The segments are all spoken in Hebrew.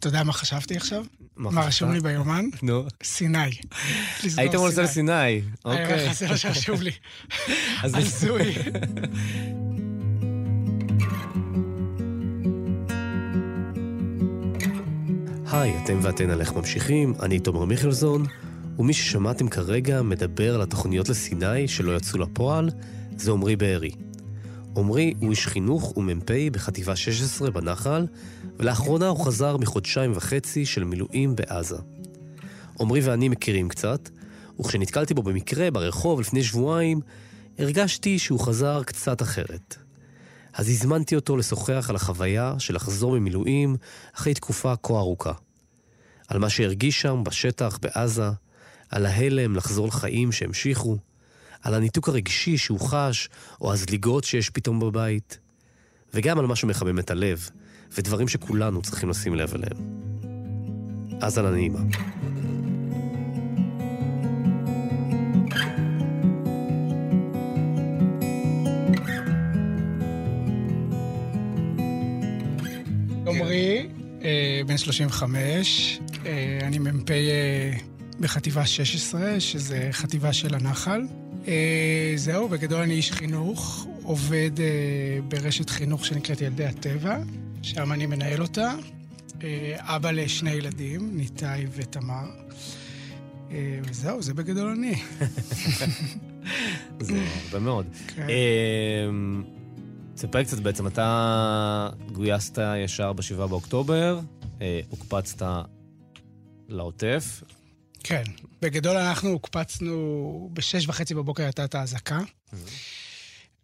אתה יודע מה חשבתי עכשיו? מה? רשום לי ביומן? נו. סיני. היית רוצה לסיני, היה אוקיי. לך, זה מה שרשום לי. אז- הזוי. היי, אתם ואתן על איך ממשיכים, אני תומר מיכלזון, ומי ששמעתם כרגע מדבר על התוכניות לסיני שלא יצאו לפועל, זה עמרי בארי. עמרי הוא איש חינוך ומ"פ בחטיבה 16 בנחל, ולאחרונה הוא חזר מחודשיים וחצי של מילואים בעזה. עמרי ואני מכירים קצת, וכשנתקלתי בו במקרה ברחוב לפני שבועיים, הרגשתי שהוא חזר קצת אחרת. אז הזמנתי אותו לשוחח על החוויה של לחזור ממילואים אחרי תקופה כה ארוכה. על מה שהרגיש שם בשטח בעזה, על ההלם לחזור לחיים שהמשיכו, על הניתוק הרגשי שהוא חש, או הזליגות שיש פתאום בבית, וגם על מה שמחמם את הלב, ודברים שכולנו צריכים לשים לב אליהם. האזנה נעימה. עמרי, אה, בן 35, אה, אני מ"פ אה, בחטיבה 16, שזה חטיבה של הנחל. זהו, בגדול אני איש חינוך, עובד ברשת חינוך שנקראת ילדי הטבע, שם אני מנהל אותה. אה, אבא לשני ילדים, ניתאי ותמר. אה, וזהו, זה בגדול אני. זה הרבה מאוד. כן. אמ, תספר קצת בעצם, אתה גויסת ישר ב-7 באוקטובר, אה, הוקפצת לעוטף. כן. בגדול אנחנו הוקפצנו, בשש וחצי בבוקר הייתה את האזעקה.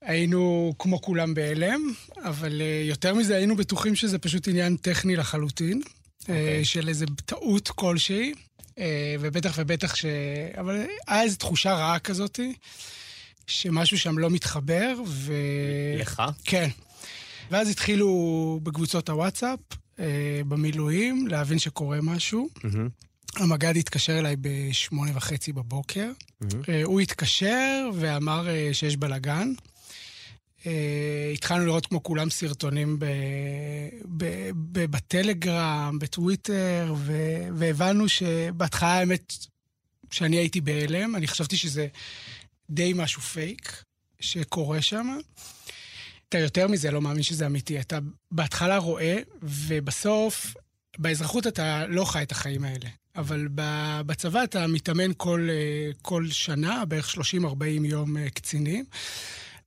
היינו כמו כולם בהלם, אבל אה, יותר מזה היינו בטוחים שזה פשוט עניין טכני לחלוטין, אוקיי. okay. של איזה טעות כלשהי, אה, ובטח ובטח ש... אבל היה איזו תחושה רעה כזאתי, שמשהו שם לא מתחבר, ו... לך? כן. ואז התחילו בקבוצות הוואטסאפ, אה, במילואים, להבין שקורה משהו. מהמם, המג"ד התקשר אליי בשמונה וחצי בבוקר. אה, הוא התקשר ואמר אה, שיש בלאגן. אה, התחלנו לראות כמו כולם סרטונים ב, ב, ב, בטלגרם, בטוויטר, ו, והבנו שבהתחלה האמת שאני הייתי בהלם, אני חשבתי שזה די משהו פייק שקורה שם. אתה יותר מזה לא מאמין שזה אמיתי. אתה בהתחלה רואה, ובסוף, באזרחות אתה לא חי את החיים האלה. אבל בצבא אתה מתאמן כל, אה, כל שנה, בערך 30-40 יום אה, קצינים,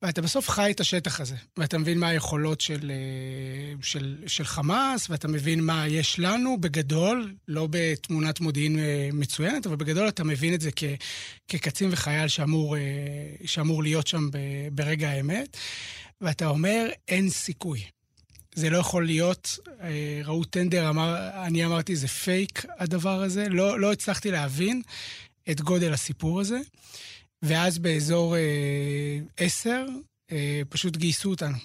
ואתה בסוף חי את השטח הזה. ואתה מבין מה היכולות של, אה, של, של חמאס, ואתה מבין מה יש לנו בגדול, לא בתמונת מודיעין אה, מצוינת, אבל בגדול אתה מבין את זה כ, כקצין וחייל שאמור, אה, שאמור להיות שם ברגע האמת. ואתה אומר, אין סיכוי. זה לא יכול להיות. ראו טנדר אמר, אני אמרתי, זה פייק הדבר הזה. לא, לא הצלחתי להבין את גודל הסיפור הזה. ואז באזור אה, עשר, אה, פשוט גייסו אותנו.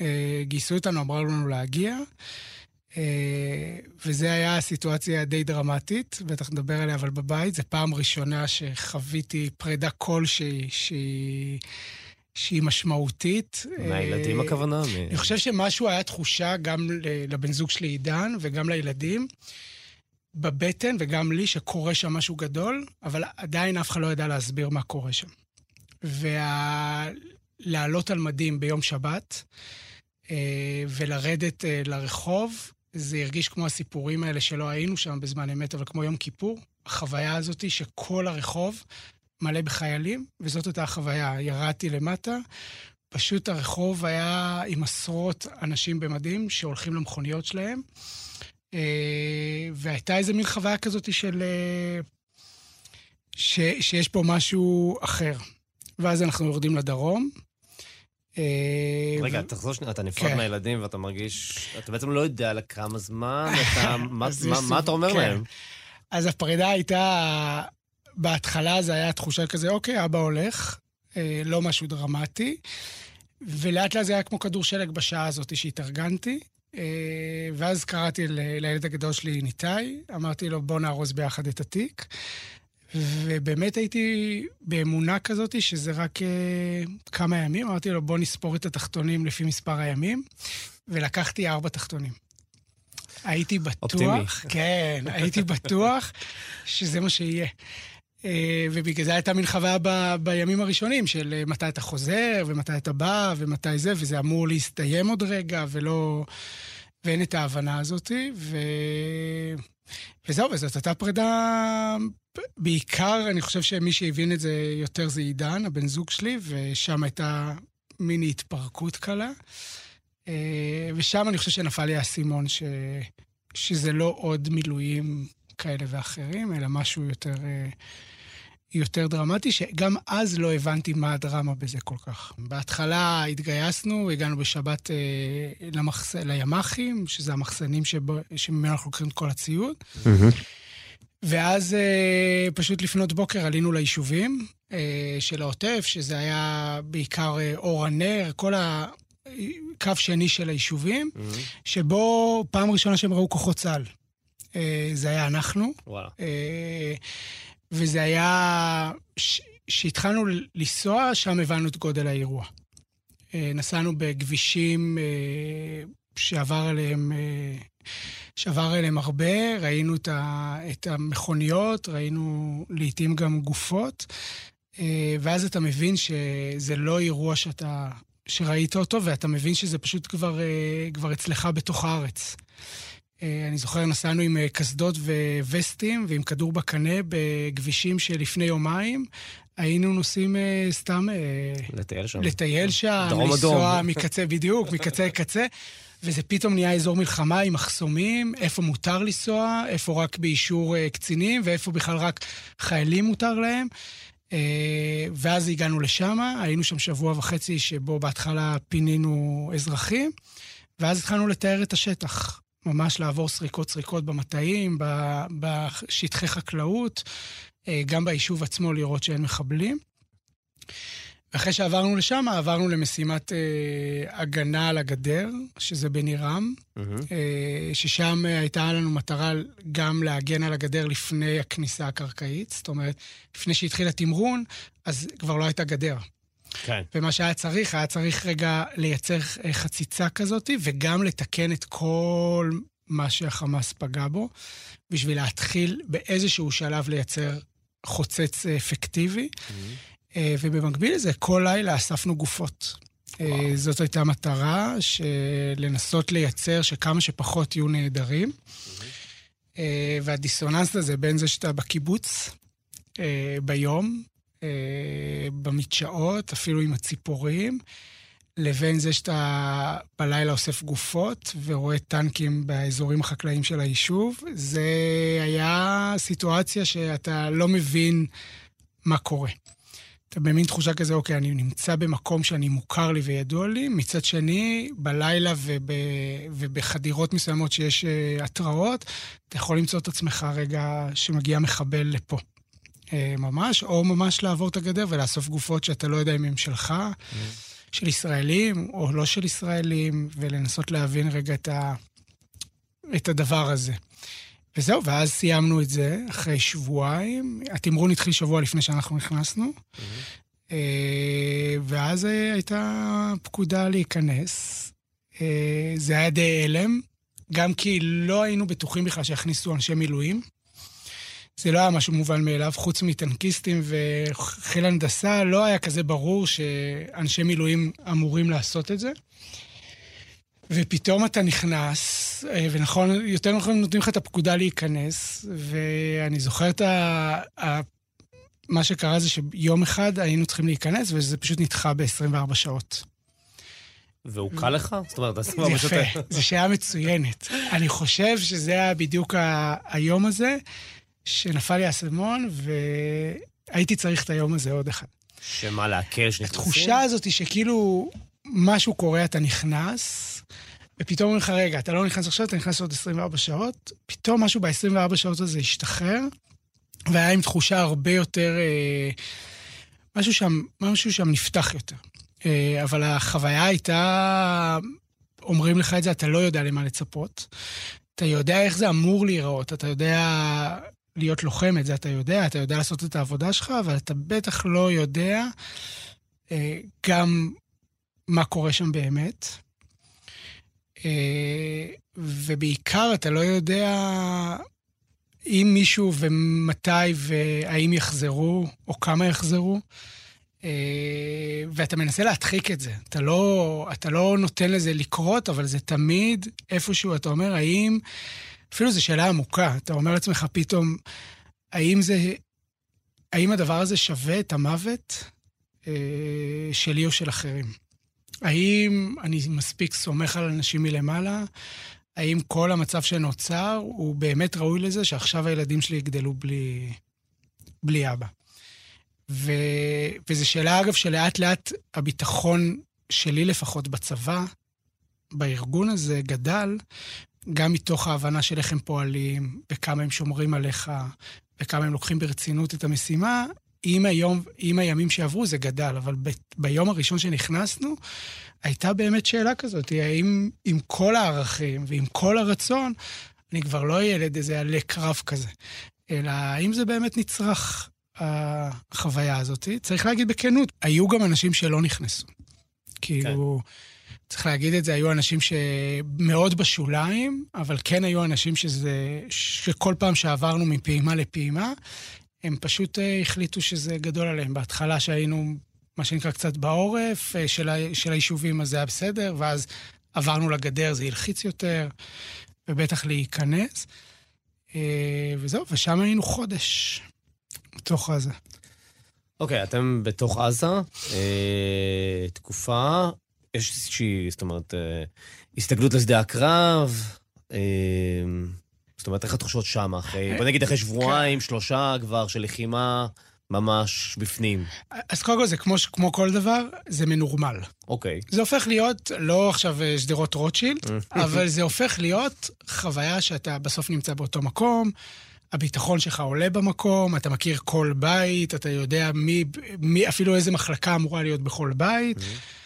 אה, גייסו אותנו, אמרו לנו להגיע. אה, וזה היה סיטואציה די דרמטית, בטח נדבר עליה, אבל בבית. זו פעם ראשונה שחוויתי פרידה כלשהי שהיא, שהיא משמעותית. מהילדים אה, הכוונה? אני חושב שמשהו היה תחושה גם לבן זוג שלי עידן וגם לילדים, בבטן וגם לי, שקורה שם משהו גדול, אבל עדיין אף אחד לא ידע להסביר מה קורה שם. ולעלות על מדים ביום שבת אה, ולרדת אה, לרחוב, זה הרגיש כמו הסיפורים האלה שלא היינו שם בזמן אמת, אבל כמו יום כיפור, החוויה הזאת היא שכל הרחוב מלא בחיילים, וזאת הייתה החוויה. ירדתי למטה, פשוט הרחוב היה עם עשרות אנשים במדים שהולכים למכוניות שלהם, והייתה איזה מין חוויה כזאת של... אה, ש, שיש פה משהו אחר. ואז אנחנו יורדים לדרום. אה, רגע, ו- תחזור שנייה, אתה נפרד כן. מהילדים ואתה מרגיש, אתה בעצם לא יודע לכמה זמן, אתה, מה- מה- מה אתה אומר כן. להם? אז הפרידה הייתה, בהתחלה זה היה תחושה כזה, אוקיי, אבא הולך, אה, לא משהו דרמטי, ולאט לאט זה היה כמו כדור שלג בשעה הזאת שהתארגנתי, אה, ואז קראתי לילד הגדול שלי, ניתאי, אמרתי לו, בוא נארוז ביחד את התיק. ובאמת הייתי באמונה כזאת שזה רק אה, כמה ימים, אמרתי לו, בוא נספור את התחתונים לפי מספר הימים, ולקחתי ארבע תחתונים. הייתי בטוח, אופטימי. כן, הייתי בטוח שזה מה שיהיה. אה, ובגלל זה הייתה מין חוויה ב, בימים הראשונים של אה, מתי אתה חוזר, ומתי אתה בא, ומתי זה, וזה אמור להסתיים עוד רגע, ולא... ואין את ההבנה הזאת, ו... וזהו, וזאת הייתה פרידה... בעיקר, אני חושב שמי שהבין את זה יותר זה עידן, הבן זוג שלי, ושם הייתה מיני התפרקות קלה. אה, ושם אני חושב שנפל לי האסימון ש... שזה לא עוד מילואים כאלה ואחרים, אלא משהו יותר, יותר דרמטי, שגם אז לא הבנתי מה הדרמה בזה כל כך. בהתחלה התגייסנו, הגענו בשבת אה, למחס... לימ"חים, שזה המחסנים שבו... שממנו אנחנו לוקחים את כל הציוד. Mm-hmm. ואז אה, פשוט לפנות בוקר עלינו ליישובים אה, של העוטף, שזה היה בעיקר אה, אור הנר, כל הקו שני של היישובים, mm-hmm. שבו פעם ראשונה שהם ראו כוחות צה"ל. אה, זה היה אנחנו. וואלה. אה, וזה היה... כשהתחלנו לנסוע, שם הבנו את גודל האירוע. אה, נסענו בכבישים שעבר עליהם, שעבר עליהם הרבה, ראינו את המכוניות, ראינו לעתים גם גופות, ואז אתה מבין שזה לא אירוע שאתה, שראית אותו, ואתה מבין שזה פשוט כבר, כבר אצלך בתוך הארץ. אה, אני זוכר, נסענו עם אה, קסדות ווסטים ועם כדור בקנה בכבישים שלפני יומיים. היינו נוסעים אה, סתם... לטייל שם. לטייל שם, דרום לנסוע מקצה, בדיוק, מקצה לקצה. וזה פתאום נהיה אזור מלחמה עם מחסומים, איפה מותר לנסוע, איפה רק באישור קצינים, ואיפה בכלל רק חיילים מותר להם. ואז הגענו לשם, היינו שם שבוע וחצי שבו בהתחלה פינינו אזרחים, ואז התחלנו לתאר את השטח. ממש לעבור סריקות-סריקות במטעים, בשטחי חקלאות, אה, גם ביישוב עצמו לראות שאין מחבלים. ואחרי שעברנו לשם, עברנו למשימת אה, הגנה על הגדר, שזה בנירם, mm-hmm. אה, ששם הייתה לנו מטרה גם להגן על הגדר לפני הכניסה הקרקעית. זאת אומרת, לפני שהתחיל התמרון, אז כבר לא הייתה גדר. כן. ומה שהיה צריך, היה צריך רגע לייצר אה, חציצה כזאת, וגם לתקן את כל מה שהחמאס פגע בו, בשביל להתחיל באיזשהו שלב לייצר חוצץ אה, אפקטיבי. Mm-hmm. ובמקביל לזה, כל לילה אספנו גופות. וואו. זאת הייתה מטרה, לנסות לייצר שכמה שפחות יהיו נעדרים. Mm-hmm. והדיסוננס הזה בין זה שאתה בקיבוץ ביום, אה, במדשאות, אפילו עם הציפורים, לבין זה שאתה בלילה אוסף גופות ורואה טנקים באזורים החקלאיים של היישוב. זה היה סיטואציה שאתה לא מבין מה קורה. אתה במין תחושה כזה, אוקיי, אני נמצא במקום שאני מוכר לי וידוע לי, מצד שני, בלילה וב, ובחדירות מסוימות שיש uh, התראות, אתה יכול למצוא את עצמך רגע שמגיע מחבל לפה. אה, ממש, או ממש לעבור את הגדר ולאסוף גופות שאתה לא יודע אם הן שלך, mm. של ישראלים או לא של ישראלים, ולנסות להבין רגע את, ה, את הדבר הזה. וזהו, ואז סיימנו את זה אחרי שבועיים. התמרון התחיל שבוע לפני שאנחנו נכנסנו. Mm-hmm. ואז הייתה פקודה להיכנס. זה היה די הלם, גם כי לא היינו בטוחים בכלל שיכניסו אנשי מילואים. זה לא היה משהו מובן מאליו, חוץ מטנקיסטים וחיל הנדסה, לא היה כזה ברור שאנשי מילואים אמורים לעשות את זה. ופתאום אתה נכנס, אה, ונכון, יותר נכון נותנים לך את הפקודה להיכנס, ואני זוכר את ה... מה שקרה זה שיום אחד היינו צריכים להיכנס, וזה פשוט נדחה ב-24 שעות. והוא קל לך? זאת אומרת, 24 שעות... יפה, זו שאלה מצוינת. אני חושב שזה היה בדיוק היום הזה. שנפל לי האסימון, והייתי צריך את היום הזה עוד אחד. שמה, להקל שנכנסים? התחושה הזאת היא שכאילו משהו קורה, אתה נכנס, ופתאום אומרים לך, רגע, אתה לא נכנס עכשיו, אתה נכנס עוד 24 שעות, פתאום משהו ב-24 שעות הזה השתחרר, והיה עם תחושה הרבה יותר... אה, משהו שם, משהו שם נפתח יותר. אה, אבל החוויה הייתה, אומרים לך את זה, אתה לא יודע למה לצפות. אתה יודע איך זה אמור להיראות, אתה יודע להיות לוחם, את זה אתה יודע, אתה יודע לעשות את העבודה שלך, אבל אתה בטח לא יודע אה, גם מה קורה שם באמת. ובעיקר אתה לא יודע אם מישהו ומתי והאם יחזרו, או כמה יחזרו. ואתה מנסה להדחיק את זה. אתה לא, אתה לא נותן לזה לקרות, אבל זה תמיד איפשהו, אתה אומר, האם... אפילו זו שאלה עמוקה. אתה אומר לעצמך פתאום, האם זה... האם הדבר הזה שווה את המוות אה, שלי או של אחרים? האם אני מספיק סומך על אנשים מלמעלה? האם כל המצב שנוצר הוא באמת ראוי לזה שעכשיו הילדים שלי יגדלו בלי, בלי אבא? ו... וזו שאלה, אגב, שלאט לאט הביטחון שלי לפחות בצבא, בארגון הזה, גדל, גם מתוך ההבנה של איך הם פועלים, וכמה הם שומרים עליך, וכמה הם לוקחים ברצינות את המשימה, עם, היום, עם הימים שעברו זה גדל, אבל ב, ביום הראשון שנכנסנו, הייתה באמת שאלה כזאת, האם עם כל הערכים ועם כל הרצון, אני כבר לא ילד איזה עלי קרב כזה, אלא האם זה באמת נצרך, החוויה הזאת. צריך להגיד בכנות, היו גם אנשים שלא נכנסו. כאילו, כן. צריך להגיד את זה, היו אנשים שמאוד בשוליים, אבל כן היו אנשים שזה, שכל פעם שעברנו מפעימה לפעימה, הם פשוט אה, החליטו שזה גדול עליהם. בהתחלה שהיינו, מה שנקרא, קצת בעורף אה, של, ה, של היישובים, אז זה היה בסדר, ואז עברנו לגדר, זה הלחיץ יותר, ובטח להיכנס. אה, וזהו, ושם היינו חודש, בתוך עזה. אוקיי, okay, אתם בתוך עזה, תקופה, יש איזושהי, זאת אומרת, אה, הסתגלות לשדה הקרב, אה, זאת אומרת, איך התחושות שם אחרי, בוא נגיד אחרי שבועיים, שלושה כבר של לחימה ממש בפנים? אז קודם כל זה כמו, כמו כל דבר, זה מנורמל. אוקיי. זה הופך להיות, לא עכשיו אה, שדרות רוטשילד, אבל זה הופך להיות חוויה שאתה בסוף נמצא באותו מקום. הביטחון שלך עולה במקום, אתה מכיר כל בית, אתה יודע מי, מי אפילו איזה מחלקה אמורה להיות בכל בית. Mm-hmm.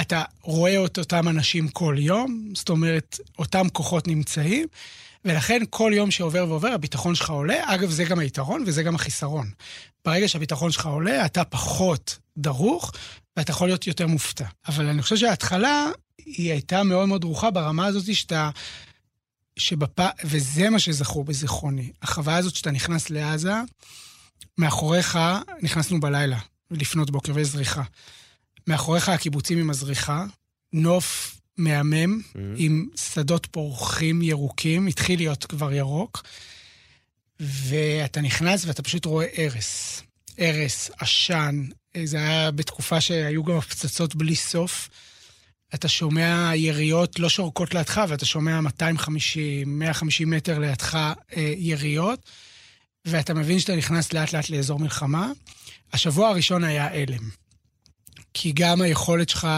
אתה רואה את אותם אנשים כל יום, זאת אומרת, אותם כוחות נמצאים, ולכן כל יום שעובר ועובר, הביטחון שלך עולה. אגב, זה גם היתרון וזה גם החיסרון. ברגע שהביטחון שלך עולה, אתה פחות דרוך, ואתה יכול להיות יותר מופתע. אבל אני חושב שההתחלה, היא הייתה מאוד מאוד דרוכה ברמה הזאת שאתה... שבפ... וזה מה שזכור בזיכרוני. החוויה הזאת שאתה נכנס לעזה, מאחוריך, נכנסנו בלילה, לפנות בוקר, ויש זריחה. מאחוריך הקיבוצים עם הזריחה, נוף מהמם, mm-hmm. עם שדות פורחים ירוקים, התחיל להיות כבר ירוק, ואתה נכנס ואתה פשוט רואה הרס. הרס, עשן, זה היה בתקופה שהיו גם הפצצות בלי סוף. אתה שומע יריות לא שורקות לידך, ואתה שומע 250, 150 מטר לידך אה, יריות, ואתה מבין שאתה נכנס לאט-לאט לאזור מלחמה. השבוע הראשון היה הלם. כי גם היכולת שלך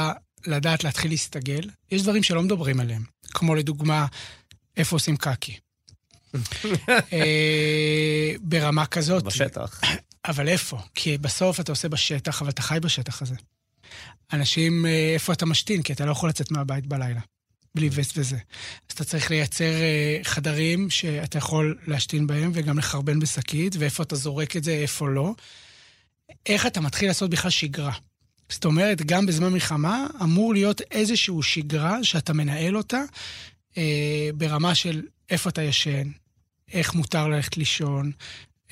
לדעת להתחיל להסתגל, יש דברים שלא מדברים עליהם, כמו לדוגמה, איפה עושים קקי. אה, ברמה כזאת. בשטח. אבל איפה? כי בסוף אתה עושה בשטח, אבל אתה חי בשטח הזה. אנשים, אה, איפה אתה משתין? כי אתה לא יכול לצאת מהבית בלילה, בלי וסט וזה. אז אתה צריך לייצר אה, חדרים שאתה יכול להשתין בהם וגם לחרבן בשקית, ואיפה אתה זורק את זה, איפה לא. איך אתה מתחיל לעשות בכלל שגרה. זאת אומרת, גם בזמן מלחמה אמור להיות איזושהי שגרה שאתה מנהל אותה אה, ברמה של איפה אתה ישן, איך מותר ללכת לישון,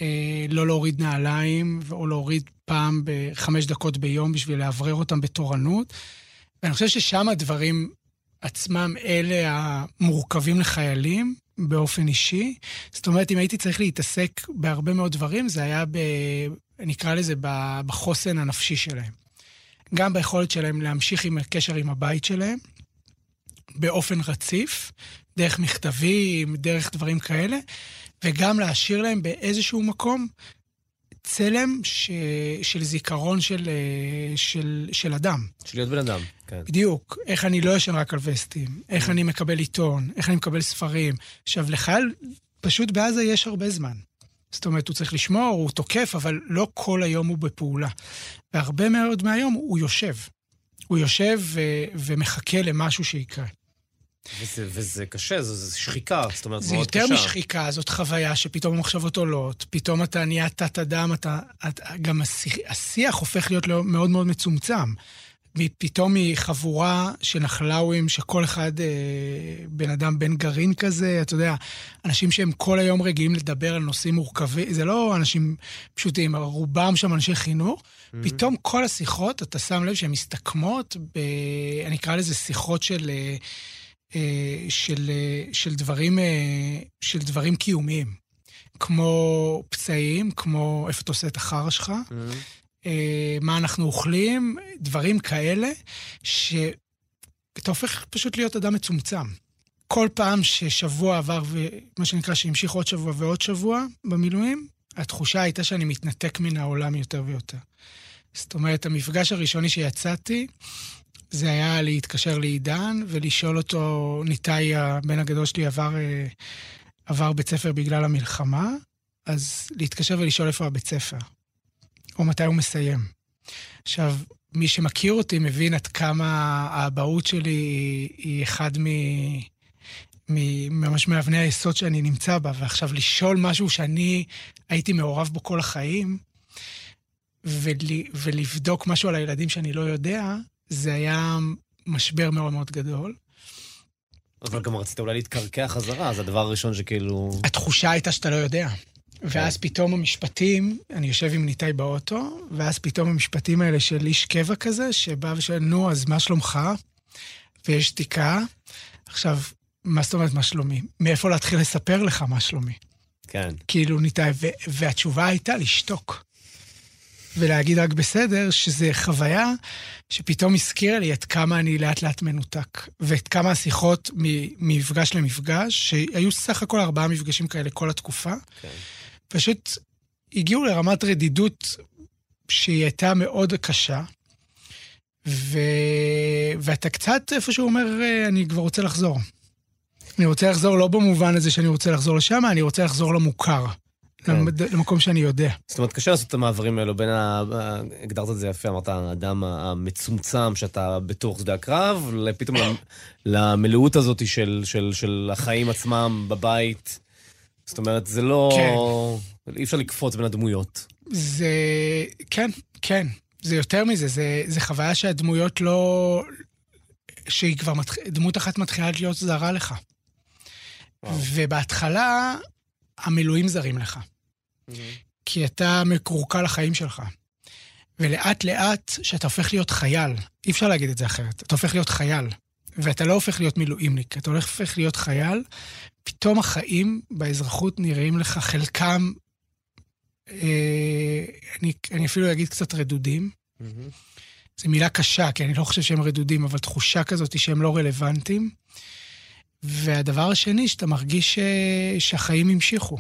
אה, לא להוריד נעליים, או להוריד פעם בחמש דקות ביום בשביל לאוורר אותם בתורנות. ואני חושב ששם הדברים עצמם אלה המורכבים לחיילים באופן אישי. זאת אומרת, אם הייתי צריך להתעסק בהרבה מאוד דברים, זה היה, ב, נקרא לזה, בחוסן הנפשי שלהם. גם ביכולת שלהם להמשיך עם הקשר עם הבית שלהם באופן רציף, דרך מכתבים, דרך דברים כאלה, וגם להשאיר להם באיזשהו מקום צלם ש... של זיכרון של, אה, של, של אדם. של להיות בן אדם, כן. בדיוק. איך אני לא ישן רק על וסטים, איך אני מקבל עיתון, איך אני מקבל ספרים. עכשיו, לחייל פשוט בעזה יש הרבה זמן. זאת אומרת, הוא צריך לשמור, הוא תוקף, אבל לא כל היום הוא בפעולה. והרבה מאוד מהיום הוא יושב. הוא יושב ו... ומחכה למשהו שיקרה. וזה, וזה קשה, זו, זו שחיקה, זאת אומרת, מאוד קשה. זה יותר משחיקה, זאת חוויה שפתאום המחשבות עולות, פתאום אתה נהיה תת-אדם, אתה, אתה, גם השיח, השיח הופך להיות מאוד מאוד מצומצם. פתאום מחבורה של נחלאווים, שכל אחד אה, בן אדם בן גרעין כזה, אתה יודע, אנשים שהם כל היום רגילים לדבר על נושאים מורכבים, זה לא אנשים פשוטים, רובם שם אנשי חינוך. Mm-hmm. פתאום כל השיחות, אתה שם לב שהן מסתכמות, ב, אני אקרא לזה שיחות של, אה, אה של, אה, של, דברים, אה, של דברים קיומיים. כמו פצעים, כמו איפה אתה עושה את החרא שלך. Mm-hmm. אה, מה אנחנו אוכלים, דברים כאלה, שאתה הופך פשוט להיות אדם מצומצם. כל פעם ששבוע עבר, ומה שנקרא, שהמשיך עוד שבוע ועוד שבוע במילואים, התחושה הייתה שאני מתנתק מן העולם יותר ויותר. זאת אומרת, המפגש הראשוני שיצאתי, זה היה להתקשר לעידן ולשאול אותו, ניתאי, הבן הגדול שלי, עבר, אה, עבר בית ספר בגלל המלחמה, אז להתקשר ולשאול איפה הבית ספר. או מתי הוא מסיים. עכשיו, מי שמכיר אותי מבין עד כמה האבהות שלי היא, היא אחד מ... ממש מאבני היסוד שאני נמצא בה, ועכשיו לשאול משהו שאני הייתי מעורב בו כל החיים, ול, ולבדוק משהו על הילדים שאני לא יודע, זה היה משבר מאוד מאוד גדול. אבל גם רצית אולי להתקרקע חזרה, זה הדבר הראשון שכאילו... התחושה הייתה שאתה לא יודע. ואז פתאום המשפטים, אני יושב עם ניתאי באוטו, ואז פתאום המשפטים האלה של איש קבע כזה, שבא ושואל, נו, אז מה שלומך? ויש שתיקה. עכשיו, מה זאת אומרת מה שלומי? מאיפה להתחיל לספר לך מה שלומי? כן. כאילו, ניתאי, והתשובה הייתה לשתוק. ולהגיד רק בסדר, שזו חוויה שפתאום הזכירה לי עד כמה אני לאט לאט מנותק, ואת כמה השיחות ממפגש למפגש, שהיו סך הכל ארבעה מפגשים כאלה כל התקופה, כן. פשוט הגיעו לרמת רדידות שהיא הייתה מאוד קשה, ו... ואתה קצת איפשהו אומר, אני כבר רוצה לחזור. אני רוצה לחזור לא במובן הזה שאני רוצה לחזור לשם, אני רוצה לחזור למוכר. כן. למקום שאני יודע. זאת אומרת, קשה לעשות את המעברים האלו בין ה... הגדרת את זה יפה, אמרת, האדם המצומצם שאתה בתוך שדה הקרב, פתאום למלאות הזאת של, של, של החיים עצמם בבית. זאת אומרת, זה לא... כן. אי אפשר לקפוץ בין הדמויות. זה... כן, כן. זה יותר מזה, זה, זה חוויה שהדמויות לא... שהיא כבר... מתח... דמות אחת מתחילה להיות זרה לך. וואו. ובהתחלה, המילואים זרים לך. Mm-hmm. כי אתה מקורקע לחיים שלך. ולאט לאט, שאתה הופך להיות חייל, אי אפשר להגיד את זה אחרת, אתה הופך להיות חייל, ואתה לא הופך להיות מילואימניק, אתה הופך להיות חייל, פתאום החיים באזרחות נראים לך חלקם, אה, אני, אני אפילו אגיד קצת רדודים. Mm-hmm. זו מילה קשה, כי אני לא חושב שהם רדודים, אבל תחושה כזאת שהם לא רלוונטיים. והדבר השני, שאתה מרגיש ש... אה, שהחיים המשיכו.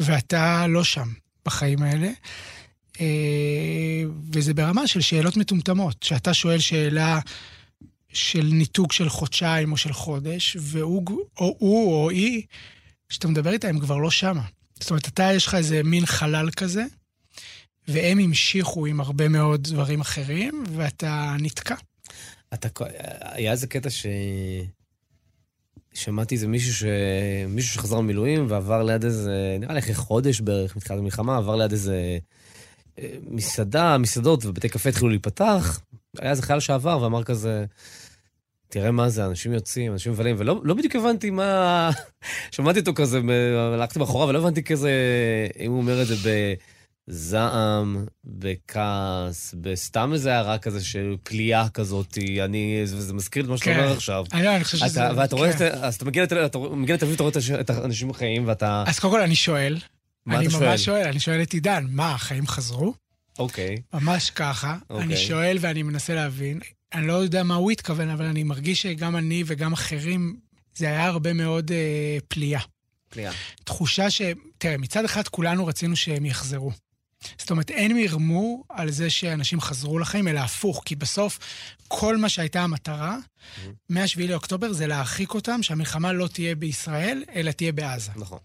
ואתה לא שם בחיים האלה. אה, וזה ברמה של שאלות מטומטמות, שאתה שואל שאלה של ניתוק של חודשיים או של חודש, והוא או הוא או היא, שאתה מדבר איתה, הם כבר לא שמה. זאת אומרת, אתה, יש לך איזה מין חלל כזה, והם המשיכו עם הרבה מאוד דברים אחרים, ואתה נתקע. אתה, היה איזה קטע ש... שמעתי איזה מישהו, ש... מישהו שחזר ממילואים ועבר ליד איזה, נראה לי אחרי חודש בערך מתחילת המלחמה, עבר ליד איזה אה, מסעדה, מסעדות ובתי קפה התחילו להיפתח. היה איזה חייל שעבר ואמר כזה, תראה מה זה, אנשים יוצאים, אנשים מבלים, ולא לא בדיוק הבנתי מה... שמעתי אותו כזה, הלכתי מאחורה ולא הבנתי כזה, אם הוא אומר את זה ב... זעם, בכעס, בסתם איזה הערה כזה של פליאה כזאת, אני, זה מזכיר את מה שאתה אומר כן. עכשיו. אני חושב שזה... ואתה רואה, כן. אז אתה מגיע לתל אביב, אתה רואה את האנשים החיים ואתה... אז קודם כל אני שואל. מה אתה שואל? אני ממש שואל, אני שואל את עידן, מה, החיים חזרו? אוקיי. ממש ככה. אני אוקיי. שואל ואני מנסה להבין. אני לא יודע מה הוא התכוון, אבל אני מרגיש שגם אני וגם אחרים, זה היה הרבה מאוד אה, פליאה. פליאה. תחושה ש... תראה, מצד אחד כולנו רצינו שהם יחזרו. זאת אומרת, אין מרמור על זה שאנשים חזרו לחיים, אלא הפוך, כי בסוף כל מה שהייתה המטרה, mm-hmm. מ-7 לאוקטובר, זה להרחיק אותם, שהמלחמה לא תהיה בישראל, אלא תהיה בעזה. נכון.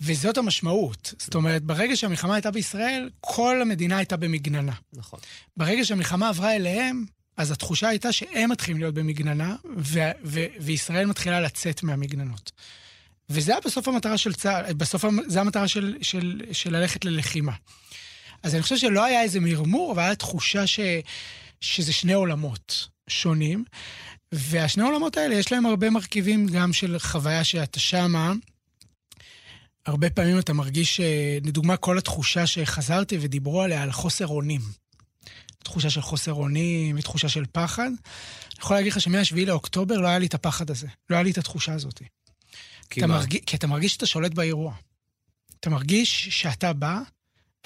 וזאת המשמעות. זאת אומרת, ברגע שהמלחמה הייתה בישראל, כל המדינה הייתה במגננה. נכון. ברגע שהמלחמה עברה אליהם, אז התחושה הייתה שהם מתחילים להיות במגננה, ו- ו- וישראל מתחילה לצאת מהמגננות. וזה היה בסוף המטרה של צה"ל, בסוף זה המטרה של, של, של ללכת ללחימה. אז אני חושב שלא היה איזה מרמור, אבל הייתה תחושה ש, שזה שני עולמות שונים, והשני העולמות האלה, יש להם הרבה מרכיבים גם של חוויה שאתה שמה. הרבה פעמים אתה מרגיש, אה, לדוגמה, כל התחושה שחזרתי ודיברו עליה, על חוסר אונים. תחושה של חוסר אונים ותחושה של פחד. אני יכול להגיד לך שמ-7 לאוקטובר לא היה לי את הפחד הזה, לא היה לי את התחושה הזאת. כי מה? מרגיש, כי אתה מרגיש שאתה שולט באירוע. אתה מרגיש שאתה בא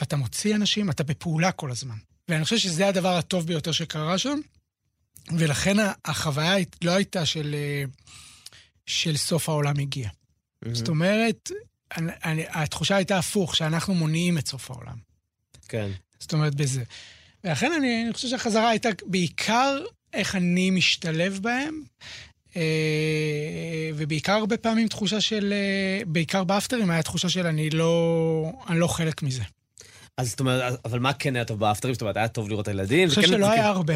ואתה מוציא אנשים, אתה בפעולה כל הזמן. ואני חושב שזה הדבר הטוב ביותר שקרה שם, ולכן החוויה לא הייתה של, אה, של סוף העולם הגיע. Mm-hmm. זאת אומרת, אני, אני, התחושה הייתה הפוך, שאנחנו מונעים את סוף העולם. כן. זאת אומרת, בזה. ולכן אני, אני חושב שהחזרה הייתה בעיקר איך אני משתלב בהם, אה, ובעיקר הרבה פעמים תחושה של, אה, בעיקר באפטרים היה תחושה של אני לא, אני לא חלק מזה. אז זאת אומרת, אבל מה כן היה טוב באפטרים? זאת אומרת, היה טוב לראות את הילדים? אני חושב שלא היה הרבה.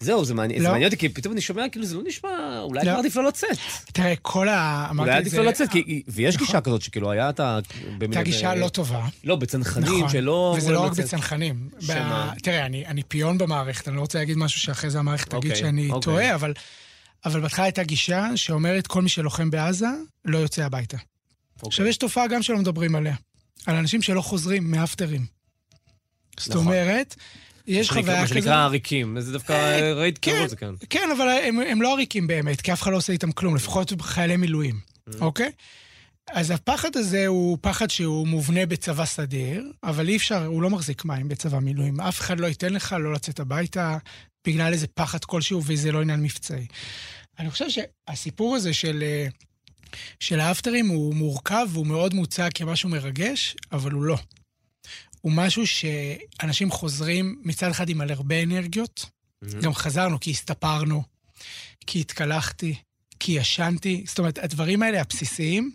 זהו, זה מעניין, לא. זה אותי, כי פתאום אני שומע, כאילו, זה לא נשמע, אולי לא. עדיף לא לצאת. תראה, כל ה... אולי עדיף לא לצאת, כי, ויש נכון. גישה כזאת, שכאילו, היה את ה... הייתה גישה לא טובה. לא, בצנחנים, נכון. שלא... וזה לא רק בצנחנים. שמה? תראה, אני, אני פיון במערכת, אני לא רוצה להגיד משהו שאחרי זה המערכת תגיד אוקיי, שאני אוקיי. טועה, אבל, אבל בהתחלה הייתה גישה שאומרת, כל מי שלוחם בעזה, לא יוצא הביתה. אוקיי. עכשיו, יש תופעה גם שלא מדברים עליה, על אנשים שלא חוזרים מאפטרים. זאת נכון. אומרת... יש חוויה כזאת. מה שנקרא עריקים, זה דווקא אה, ראית קראו את זה כאן. כן, אבל הם לא עריקים באמת, כי אף אחד לא עושה איתם כלום, לפחות חיילי מילואים, mm. אוקיי? אז הפחד הזה הוא פחד שהוא מובנה בצבא סדיר, אבל אי אפשר, הוא לא מחזיק מים בצבא מילואים. אף אחד לא ייתן לך לא לצאת הביתה בגלל איזה פחד כלשהו, וזה לא עניין מבצעי. אני חושב שהסיפור הזה של, אה, של האפטרים הוא מורכב, והוא מאוד מוצג כמשהו מרגש, אבל הוא לא. הוא משהו שאנשים חוזרים מצד אחד עם על הרבה אנרגיות, mm-hmm. גם חזרנו כי הסתפרנו, כי התקלחתי, כי ישנתי. זאת אומרת, הדברים האלה הבסיסיים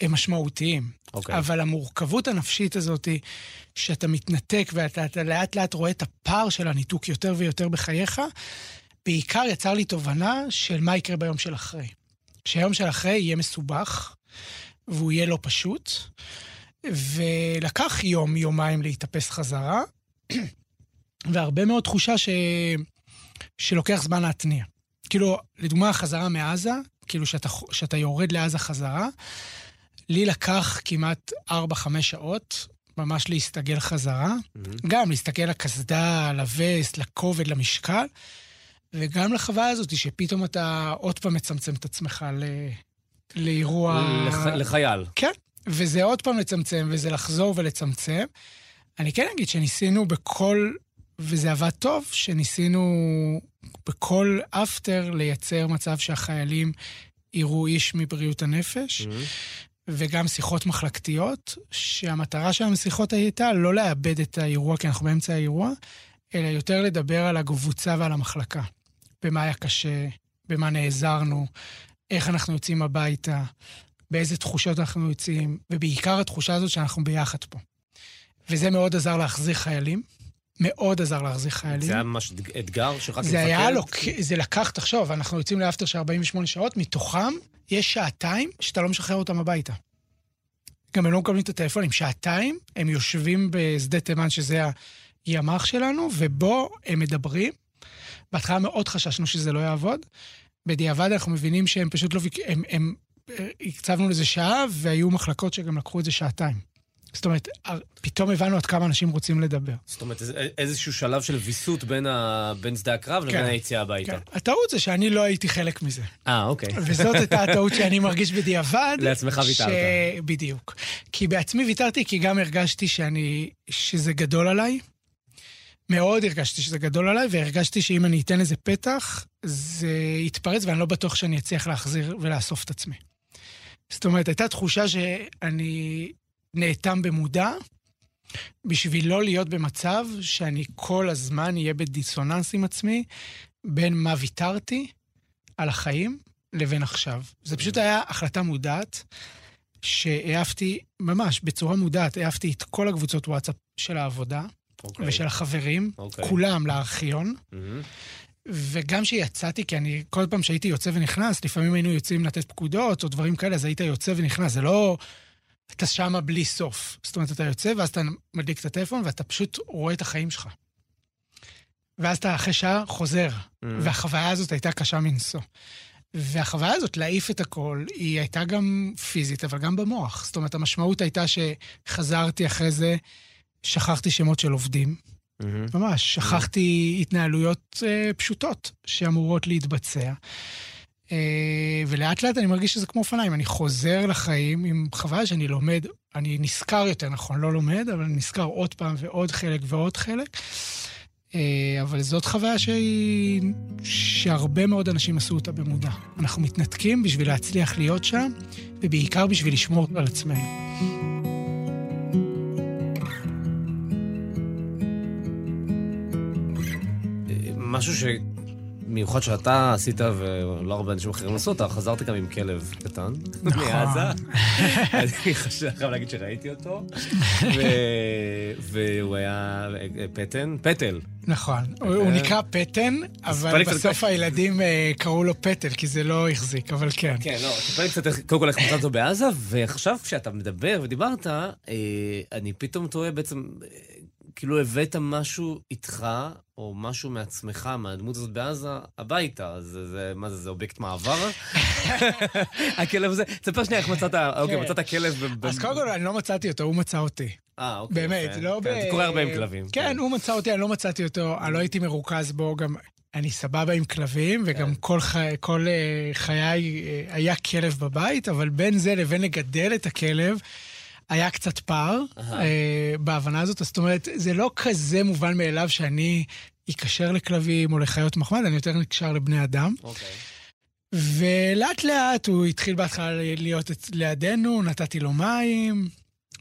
הם משמעותיים. Okay. אוקיי. אבל המורכבות הנפשית הזאת, שאתה מתנתק ואתה לאט לאט רואה את הפער של הניתוק יותר ויותר בחייך, בעיקר יצר לי תובנה של מה יקרה ביום של אחרי. שהיום של אחרי יהיה מסובך, והוא יהיה לא פשוט. ולקח יום, יומיים להתאפס חזרה, והרבה מאוד תחושה ש... שלוקח זמן להתניע. כאילו, לדוגמה, החזרה מעזה, כאילו שאתה, שאתה יורד לעזה חזרה, לי לקח כמעט 4-5 שעות ממש להסתגל חזרה. Mm-hmm. גם להסתכל לקסדה, לווסט, לכובד, למשקל, וגם לחוויה הזאת שפתאום אתה עוד פעם מצמצם את עצמך ל... לאירוע... לח... לחייל. כן, וזה עוד פעם לצמצם, וזה לחזור ולצמצם. אני כן אגיד שניסינו בכל, וזה עבד טוב, שניסינו בכל אפטר לייצר מצב שהחיילים יראו איש מבריאות הנפש, mm-hmm. וגם שיחות מחלקתיות, שהמטרה של השיחות הייתה לא לאבד את האירוע, כי אנחנו באמצע האירוע, אלא יותר לדבר על הקבוצה ועל המחלקה. במה היה קשה, במה נעזרנו, איך אנחנו יוצאים הביתה, באיזה תחושות אנחנו יוצאים, ובעיקר התחושה הזאת שאנחנו ביחד פה. וזה מאוד עזר להחזיר חיילים. מאוד עזר להחזיר חיילים. זה היה ממש אתגר שלך כמפקד? זה היה, לוק... זה לקח, תחשוב, אנחנו יוצאים לאפטר של 48 שעות, מתוכם יש שעתיים שאתה לא משחרר אותם הביתה. גם הם לא מקבלים את הטלפונים. שעתיים הם יושבים בשדה תימן, שזה הימ"ח שלנו, ובו הם מדברים. בהתחלה מאוד חששנו שזה לא יעבוד. בדיעבד אנחנו מבינים שהם פשוט לא... הם, הם הקצבנו לזה שעה, והיו מחלקות שגם לקחו את זה שעתיים. זאת אומרת, פתאום הבנו עד כמה אנשים רוצים לדבר. זאת אומרת, איזשהו שלב של ויסות בין, ה... בין שדה הקרב לבין כן, היציאה הביתה. כן. הטעות זה שאני לא הייתי חלק מזה. אה, אוקיי. וזאת הייתה הטעות שאני מרגיש בדיעבד. לעצמך ויתרת. ש... בדיוק. כי בעצמי ויתרתי, כי גם הרגשתי שאני... שזה גדול עליי. מאוד הרגשתי שזה גדול עליי, והרגשתי שאם אני אתן לזה פתח, זה יתפרץ, ואני לא בטוח שאני אצליח להחזיר ולאסוף את עצמי. זאת אומרת, הייתה תחושה שאני נאטם במודע, בשביל לא להיות במצב שאני כל הזמן אהיה בדיסוננס עם עצמי בין מה ויתרתי על החיים לבין עכשיו. זה פשוט היה החלטה מודעת, שהעפתי, ממש, בצורה מודעת, העפתי את כל הקבוצות וואטסאפ של העבודה okay. אוקיי. ושל החברים, okay. אוקיי. כולם לארכיון. Mm-hmm. וגם כשיצאתי, כי אני, כל פעם שהייתי יוצא ונכנס, לפעמים היינו יוצאים לתת פקודות או דברים כאלה, אז היית יוצא ונכנס. זה לא... אתה שמה בלי סוף. זאת אומרת, אתה יוצא ואז אתה מדליק את הטלפון ואתה פשוט רואה את החיים שלך. ואז אתה אחרי שעה חוזר. Mm. והחוויה הזאת הייתה קשה מנשוא. והחוויה הזאת להעיף את הכל, היא הייתה גם פיזית, אבל גם במוח. זאת אומרת, המשמעות הייתה שחזרתי אחרי זה, שכחתי שמות של עובדים. Mm-hmm. ממש, שכחתי mm-hmm. התנהלויות uh, פשוטות שאמורות להתבצע. Uh, ולאט לאט אני מרגיש שזה כמו אופניים, אני חוזר לחיים עם חוויה שאני לומד, אני נזכר יותר נכון, לא לומד, אבל אני נזכר עוד פעם ועוד חלק ועוד חלק. אה, אבל זאת חוויה שהיא... שהרבה מאוד אנשים עשו אותה במודע. אנחנו מתנתקים בשביל להצליח להיות שם, ובעיקר בשביל לשמור על עצמנו. משהו ש... מיוחד שאתה עשית ולא הרבה אנשים אחרים עשו אותה, חזרתי גם עם כלב קטן נכון. מעזה. אני חייב להגיד שראיתי אותו. והוא היה פטן, פטל. נכון, הוא נקרא פטן, אבל בסוף הילדים אה, קראו לו פטל, כי זה לא החזיק, אבל כן. כן, לא, תספר לי קצת קודם כל איך מצאת אותו בעזה, ועכשיו כשאתה מדבר ודיברת, אה, אני פתאום תוהה בעצם... כאילו הבאת משהו איתך, או משהו מעצמך, מהדמות הזאת בעזה, הביתה. זה, זה, מה זה, זה אובייקט מעבר? הכלב הזה? תספר שנייה איך מצאת, אוקיי, כן. מצאת כלב. אז קודם כל, אני לא מצאתי אותו, הוא מצא אותי. אה, אוקיי. באמת, לא ב... זה קורה הרבה עם כלבים. כן, כן, הוא מצא אותי, אני לא מצאתי אותו, אני לא הייתי מרוכז בו, גם אני סבבה עם כלבים, וגם כן. כל, חי, כל uh, חיי uh, היה כלב בבית, אבל בין זה לבין לגדל את הכלב, היה קצת פער uh, בהבנה הזאת. זאת אומרת, זה לא כזה מובן מאליו שאני אקשר לכלבים או לחיות מחמד, אני יותר נקשר לבני אדם. אוקיי. ולאט לאט הוא התחיל בהתחלה להיות לידינו, נתתי לו מים,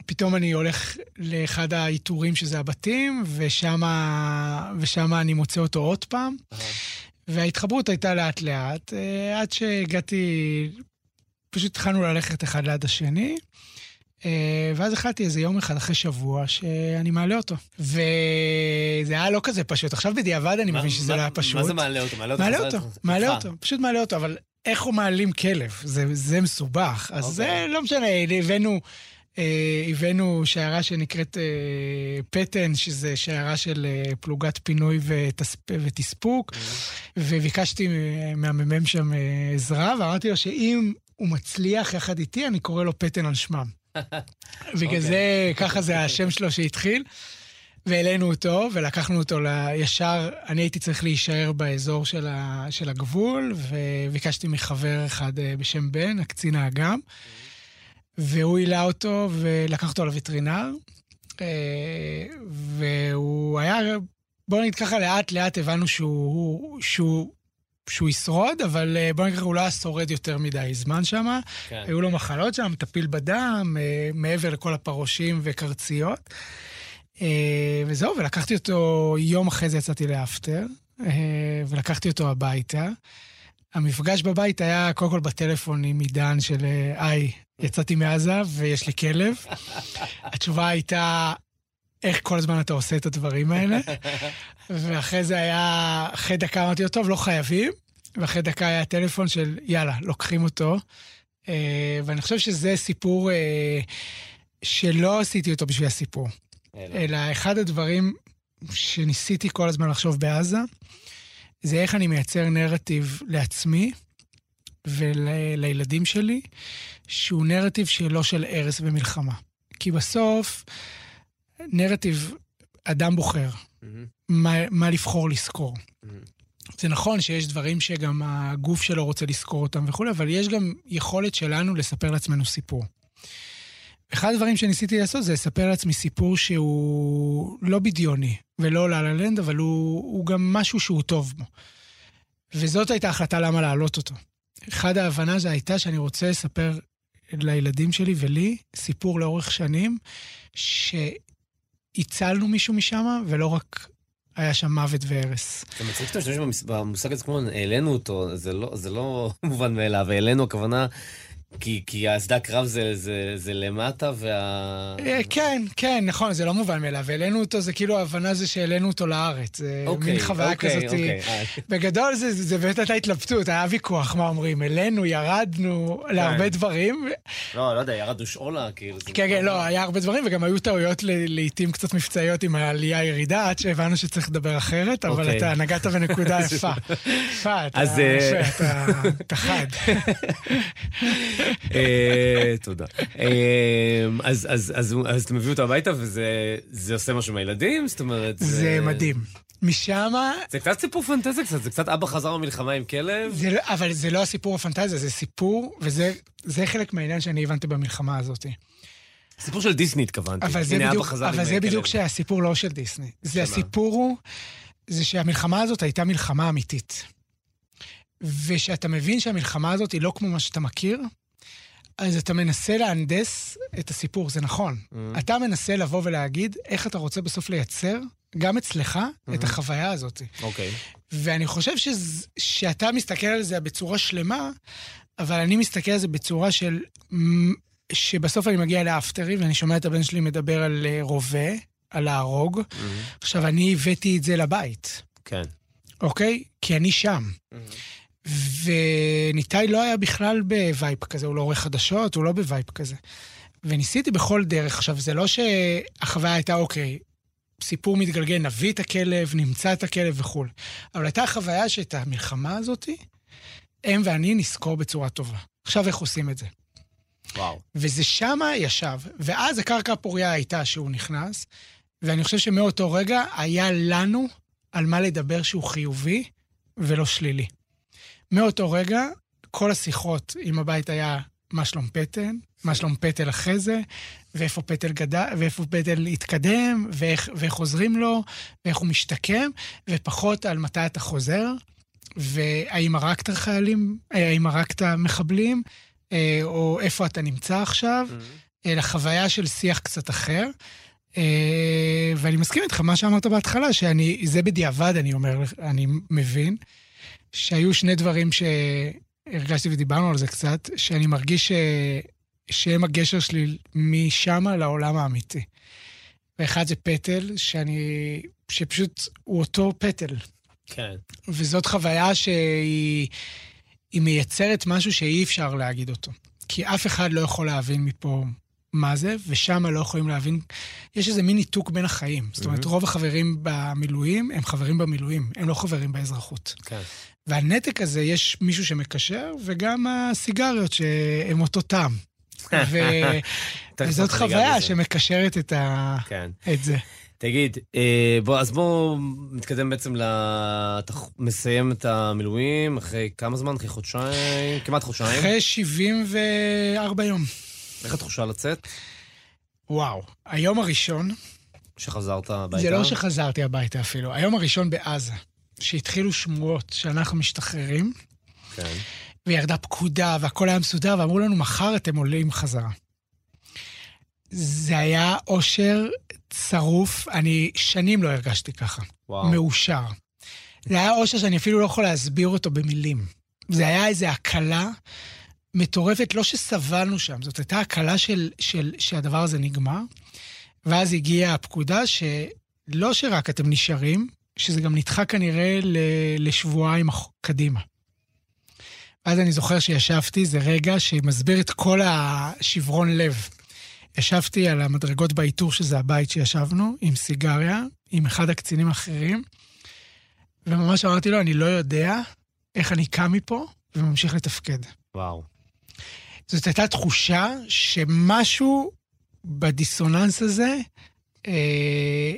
פתאום אני הולך לאחד העיטורים שזה הבתים, ושם אני מוצא אותו עוד פעם. וההתחברות הייתה לאט לאט, אה, עד שהגעתי, פשוט התחלנו ללכת אחד ליד השני. אה, ואז החלטתי איזה יום אחד אחרי שבוע שאני מעלה אותו. וזה היה לא כזה פשוט. עכשיו בדיעבד אני מבין שזה לא היה פשוט. מה זה מעלה אותו? מעלה אותו, מעלה אותו, מעלה אותו, פשוט מעלה אותו, אבל איך הוא מעלים כלב? זה, זה מסובך. אז זה אוקיי. לא משנה, הבאנו... אה, הבאנו שיירה שנקראת אה, פטן, שזה שיירה של אה, פלוגת פינוי ותספוק, mm-hmm. וביקשתי מהמ"מ שם עזרה, ואמרתי לו שאם הוא מצליח יחד איתי, אני קורא לו פטן על שמם. בגלל אוקיי. זה, ככה זה השם שלו שהתחיל. והעלינו אותו, ולקחנו אותו לישר, אני הייתי צריך להישאר באזור של, ה, של הגבול, וביקשתי מחבר אחד בשם בן, הקצין האג"ם. והוא העלה אותו ולקח אותו לווטרינר, אה, והוא היה, בוא נגיד ככה, לאט לאט הבנו שהוא, שהוא, שהוא ישרוד, אבל אה, בוא נגיד הוא לא היה שורד יותר מדי זמן שם. כן. היו לו מחלות שם, טפיל בדם, אה, מעבר לכל הפרושים וקרציות. וזהו, ולקחתי אותו, יום אחרי זה יצאתי לאפטר, ולקחתי אותו הביתה. המפגש בבית היה קודם כל בטלפון עם עידן של, היי, יצאתי מעזה ויש לי כלב. התשובה הייתה, איך כל הזמן אתה עושה את הדברים האלה? ואחרי זה היה, אחרי דקה אמרתי לו, טוב, לא חייבים. ואחרי דקה היה טלפון של, יאללה, לוקחים אותו. אה, ואני חושב שזה סיפור אה, שלא עשיתי אותו בשביל הסיפור. אלא אחד הדברים שניסיתי כל הזמן לחשוב בעזה, זה איך אני מייצר נרטיב לעצמי ולילדים שלי, שהוא נרטיב שלא של הרס ומלחמה. כי בסוף, נרטיב, אדם בוחר mm-hmm. מה, מה לבחור לזכור. Mm-hmm. זה נכון שיש דברים שגם הגוף שלו רוצה לזכור אותם וכולי, אבל יש גם יכולת שלנו לספר לעצמנו סיפור. אחד הדברים שניסיתי לעשות זה לספר לעצמי סיפור שהוא לא בדיוני ולא לה לנד, אבל הוא, הוא גם משהו שהוא טוב בו. וזאת הייתה החלטה למה להעלות אותו. אחד ההבנה זה הייתה שאני רוצה לספר לילדים שלי ולי סיפור לאורך שנים, שהצלנו מישהו משם, ולא רק היה שם מוות והרס. אתה מצחיק שאתה משתמש במושג הזה כמו העלינו אותו, זה לא, זה לא מובן מאליו, העלינו הכוונה... כי, כי השדה קרב זה, זה, זה למטה וה... אה, כן, כן, נכון, זה לא מובן מאליו. העלינו אותו, זה כאילו ההבנה זה שהעלינו אותו לארץ. זה אוקיי, מין חוויה אוקיי, כזאת. אוקיי, אה. בגדול זה, זה באמת הייתה התלבטות, היה ויכוח, מה אומרים, העלינו, ירדנו, להרבה דברים. לא, לא יודע, ירדנו שאולה, כאילו. כן, כן, לא, היה הרבה דברים, וגם היו טעויות לעיתים קצת מבצעיות עם העלייה-ירידה, עד שהבנו שצריך לדבר אחרת, אבל אוקיי. אתה נגעת בנקודה יפה. יפה, אה, אתה חד. אה, תודה. אה, אז, אתה מביא אותו הביתה וזה זה עושה משהו עם הילדים? זאת אומרת... זה מדהים. משם, זה קצת סיפור פנטזיה קצת, זה קצת אבא חזר ממלחמה עם כלב. זה, לא- אבל זה לא הסיפור הפנטזיה, זה סיפור, וזה זה חלק מהעניין שאני הבנתי במלחמה הזאת. סיפור של דיסני התכוונתי. אבל זה בדיוק, אבל זה. בדיוק שהסיפור לא של דיסני. זה שמה? הסיפור הוא, זה שהמלחמה הזאת הייתה מלחמה אמיתית. ושאתה מבין שהמלחמה הזאת היא לא כמו מה שאתה מכיר, אז אתה מנסה להנדס את הסיפור, זה נכון. Mm. אתה מנסה לבוא ולהגיד איך אתה רוצה בסוף לייצר, גם אצלך, את החוויה הזאת. אוקיי. ואני חושב שז, שאתה מסתכל על זה בצורה שלמה, אבל אני מסתכל על זה בצורה של... שבסוף אני מגיע לאפטרי ואני שומע את הבן שלי מדבר על אה, רובה, על להרוג. עכשיו, אני הבאתי את זה לבית, כן. אוקיי? כי אני שם. וניתאי לא היה בכלל ב vibe כזה, הוא לא עורך חדשות, הוא לא ב vibe כזה. וניסיתי בכל דרך. עכשיו, זה לא שהחוויה הייתה, אוקיי, סיפור מתגלגל, נביא את הכלב, נמצא את הכלב וכו'. אבל הייתה חוויה שאת המלחמה הזאת, הם ואני נזכור בצורה טובה. עכשיו, איך עושים את זה? וואו. וזה שמה ישב. ואז הקרקע הפוריה הייתה שהוא נכנס, ואני חושב שמאותו רגע היה לנו על מה לדבר שהוא חיובי ולא שלילי. מאותו רגע, כל השיחות עם הבית היה מה שלום פטל, מה שלום פטל אחרי זה, ואיפה פטל גדל, ואיפה פטל התקדם, ואיך, ואיך עוזרים לו, ואיך הוא משתקם, ופחות על מתי אתה חוזר, והאם הרגת חיילים, אה, האם הרגת מחבלים, אה, או איפה אתה נמצא עכשיו, אלא חוויה של שיח קצת אחר. אה, ואני מסכים איתך, מה שאמרת בהתחלה, שאני, זה בדיעבד, אני אומר, אני מבין, שהיו שני דברים שהרגשתי ודיברנו על זה קצת, שאני מרגיש ש... שהם הגשר שלי משם לעולם האמיתי. ואחד זה פטל, שאני... שפשוט הוא אותו פטל. כן. וזאת חוויה שהיא היא מייצרת משהו שאי אפשר להגיד אותו. כי אף אחד לא יכול להבין מפה מה זה, ושם לא יכולים להבין. יש איזה מין ניתוק בין החיים. זאת אומרת, רוב החברים במילואים הם חברים במילואים, הם לא חברים באזרחות. כן. והנתק הזה, יש מישהו שמקשר, וגם הסיגריות שהן אותו טעם. ו... וזאת חוויה. שמקשרת את, ה... כן. את זה. תגיד, אה, בוא, אז בואו נתקדם בעצם ל... אתה מסיים את המילואים אחרי כמה זמן? אחרי חודשיים? כמעט חודשיים. אחרי 74 יום. איך התחושה לצאת? וואו, היום הראשון, שחזרת הביתה? זה לא שחזרתי הביתה אפילו, היום הראשון בעזה, שהתחילו שמועות שאנחנו משתחררים, כן. וירדה פקודה והכל היה מסודר, ואמרו לנו, מחר אתם עולים חזרה. זה היה אושר צרוף, אני שנים לא הרגשתי ככה. וואו. מאושר. זה היה אושר שאני אפילו לא יכול להסביר אותו במילים. זה היה איזו הקלה מטורפת, לא שסבלנו שם, זאת הייתה הקלה של, של, שהדבר הזה נגמר. ואז הגיעה הפקודה שלא שרק אתם נשארים, שזה גם נדחה כנראה ל- לשבועיים קדימה. ואז אני זוכר שישבתי, זה רגע שמסביר את כל השברון לב. ישבתי על המדרגות בעיטור, שזה הבית שישבנו, עם סיגריה, עם אחד הקצינים האחרים, וממש אמרתי לו, אני לא יודע איך אני קם מפה וממשיך לתפקד. וואו. זאת הייתה תחושה שמשהו בדיסוננס הזה אה,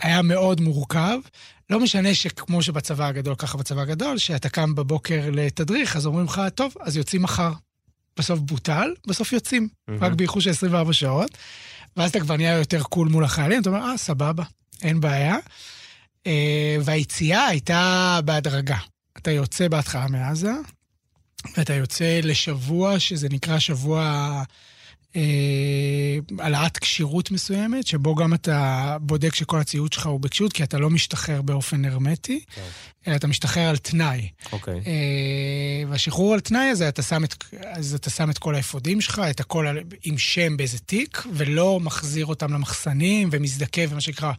היה מאוד מורכב. לא משנה שכמו שבצבא הגדול, ככה בצבא הגדול, שאתה קם בבוקר לתדריך, אז אומרים לך, טוב, אז יוצאים מחר. בסוף בוטל, בסוף יוצאים, מהמם. רק באיחור של 24 שעות. ואז אתה כבר נהיה יותר קול מול החיילים, אתה אומר, אה, סבבה, אין בעיה. אה, והיציאה הייתה בהדרגה. אתה יוצא בהתחלה מעזה, ואתה יוצא לשבוע שזה נקרא שבוע העלאת כשירות מסוימת, שבו גם אתה בודק שכל הציוד שלך הוא בכשירות, כי אתה לא משתחרר באופן הרמטי, כן. אלא אתה משתחרר על תנאי. אוקיי. Okay. והשחרור על תנאי הזה, אתה שם את, אז אתה שם את כל האפודים שלך, את הכל עם שם באיזה תיק, ולא מחזיר אותם למחסנים ומזדכה ומה שנקרא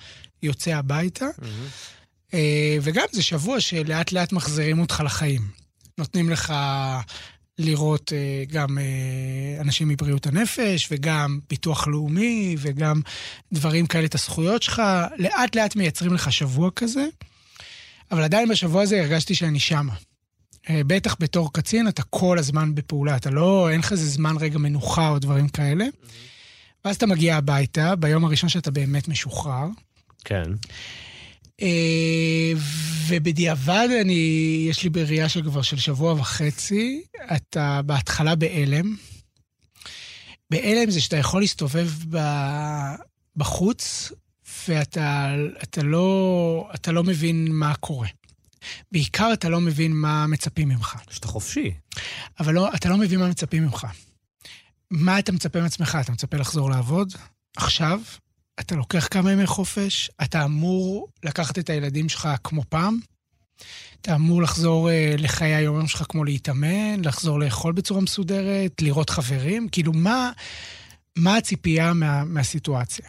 יוצא הביתה. Mm-hmm. וגם זה שבוע שלאט לאט מחזירים אותך לחיים. נותנים לך לראות אה, גם אה, אנשים מבריאות הנפש, וגם ביטוח לאומי, וגם דברים כאלה, את הזכויות שלך. לאט לאט מייצרים לך שבוע כזה, אבל עדיין בשבוע הזה הרגשתי שאני שמה. אה, בטח בתור קצין, אתה כל הזמן בפעולה, אתה לא, אין לך איזה זמן רגע מנוחה או דברים כאלה. ואז אתה מגיע הביתה, ביום הראשון שאתה באמת משוחרר. כן. אה, ובדיעבד אני, יש לי בראייה של כבר של שבוע וחצי, אתה בהתחלה בהלם. בהלם זה שאתה יכול להסתובב בחוץ, ואתה אתה לא, אתה לא מבין מה קורה. בעיקר אתה לא מבין מה מצפים ממך. שאתה חופשי. אבל לא, אתה לא מבין מה מצפים ממך. מה אתה מצפה מעצמך? אתה מצפה לחזור לעבוד עכשיו? אתה לוקח כמה ימי חופש, אתה אמור לקחת את הילדים שלך כמו פעם, אתה אמור לחזור uh, לחיי היום שלך כמו להתאמן, לחזור לאכול בצורה מסודרת, לראות חברים, כאילו מה, מה הציפייה מה, מהסיטואציה?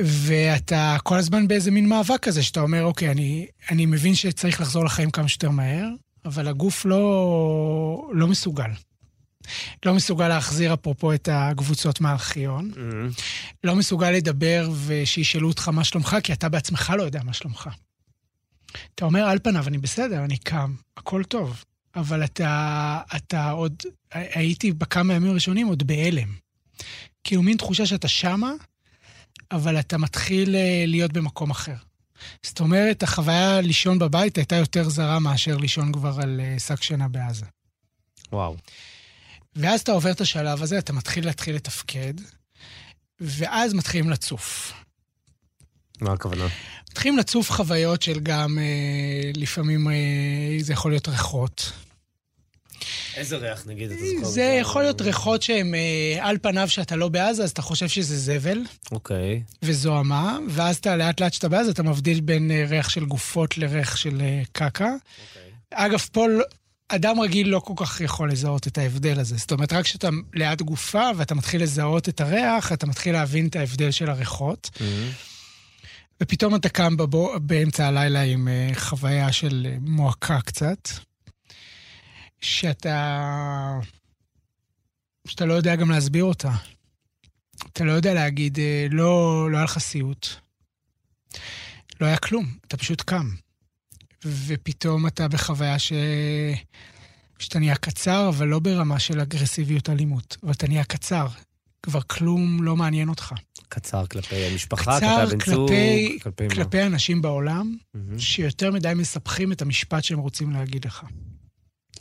ואתה כל הזמן באיזה מין מאבק כזה, שאתה אומר, אוקיי, אני, אני מבין שצריך לחזור לחיים כמה שיותר מהר, אבל הגוף לא, לא מסוגל. לא מסוגל להחזיר אפרופו את הקבוצות מהארכיון. Mm-hmm. לא מסוגל לדבר ושישאלו אותך מה שלומך, כי אתה בעצמך לא יודע מה שלומך. אתה אומר, על פניו, אני בסדר, אני קם, הכל טוב. אבל אתה, אתה עוד, הייתי בכמה ימים הראשונים עוד בהלם. כאילו מין תחושה שאתה שמה, אבל אתה מתחיל אה, להיות במקום אחר. זאת אומרת, החוויה לישון בבית הייתה יותר זרה מאשר לישון כבר על אה, שק שינה בעזה. וואו. ואז אתה עובר את השלב הזה, אתה מתחיל להתחיל לתפקד, ואז מתחילים לצוף. מה הכוונה? מתחילים לצוף חוויות של גם, אה, לפעמים אה, זה יכול להיות ריחות. איזה ריח נגיד אתה זוכר? זה יכול להיות ריחות שהם אה, על פניו שאתה לא בעזה, אז אתה חושב שזה זבל. אוקיי. וזוהמה, ואז אתה לאט לאט שאתה בעזה, אתה מבדיל בין אה, ריח של גופות לריח של אה, קקה. אוקיי. אגב, פה לא- אדם רגיל לא כל כך יכול לזהות את ההבדל הזה. זאת אומרת, רק כשאתה ליד גופה ואתה מתחיל לזהות את הריח, אתה מתחיל להבין את ההבדל של הריחות. Mm-hmm. ופתאום אתה קם בבו, באמצע הלילה עם uh, חוויה של uh, מועקה קצת, שאתה... שאתה לא יודע גם להסביר אותה. אתה לא יודע להגיד, uh, לא, לא היה לך סיוט. לא היה כלום, אתה פשוט קם. ופתאום אתה בחוויה ש... שאתה נהיה קצר, אבל לא ברמה של אגרסיביות אלימות, אבל אתה נהיה קצר. כבר כלום לא מעניין אותך. קצר כלפי המשפחה, כלפי הבן זוג, כלפי... כלפי אנשים בעולם, mm-hmm. שיותר מדי מספחים את המשפט שהם רוצים להגיד לך.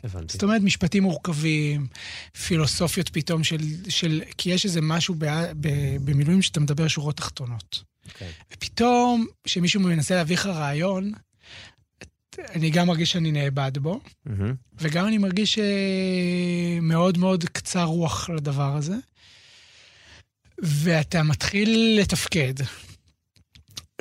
הבנתי. זאת אומרת, משפטים מורכבים, פילוסופיות פתאום של... של כי יש איזה משהו ב, ב, במילואים שאתה מדבר שורות תחתונות. Okay. אוקיי. ופתאום, כשמישהו מנסה להביא לך רעיון, אני גם מרגיש שאני נאבד בו, mm-hmm. וגם אני מרגיש אה, מאוד מאוד קצר רוח לדבר הזה. ואתה מתחיל לתפקד,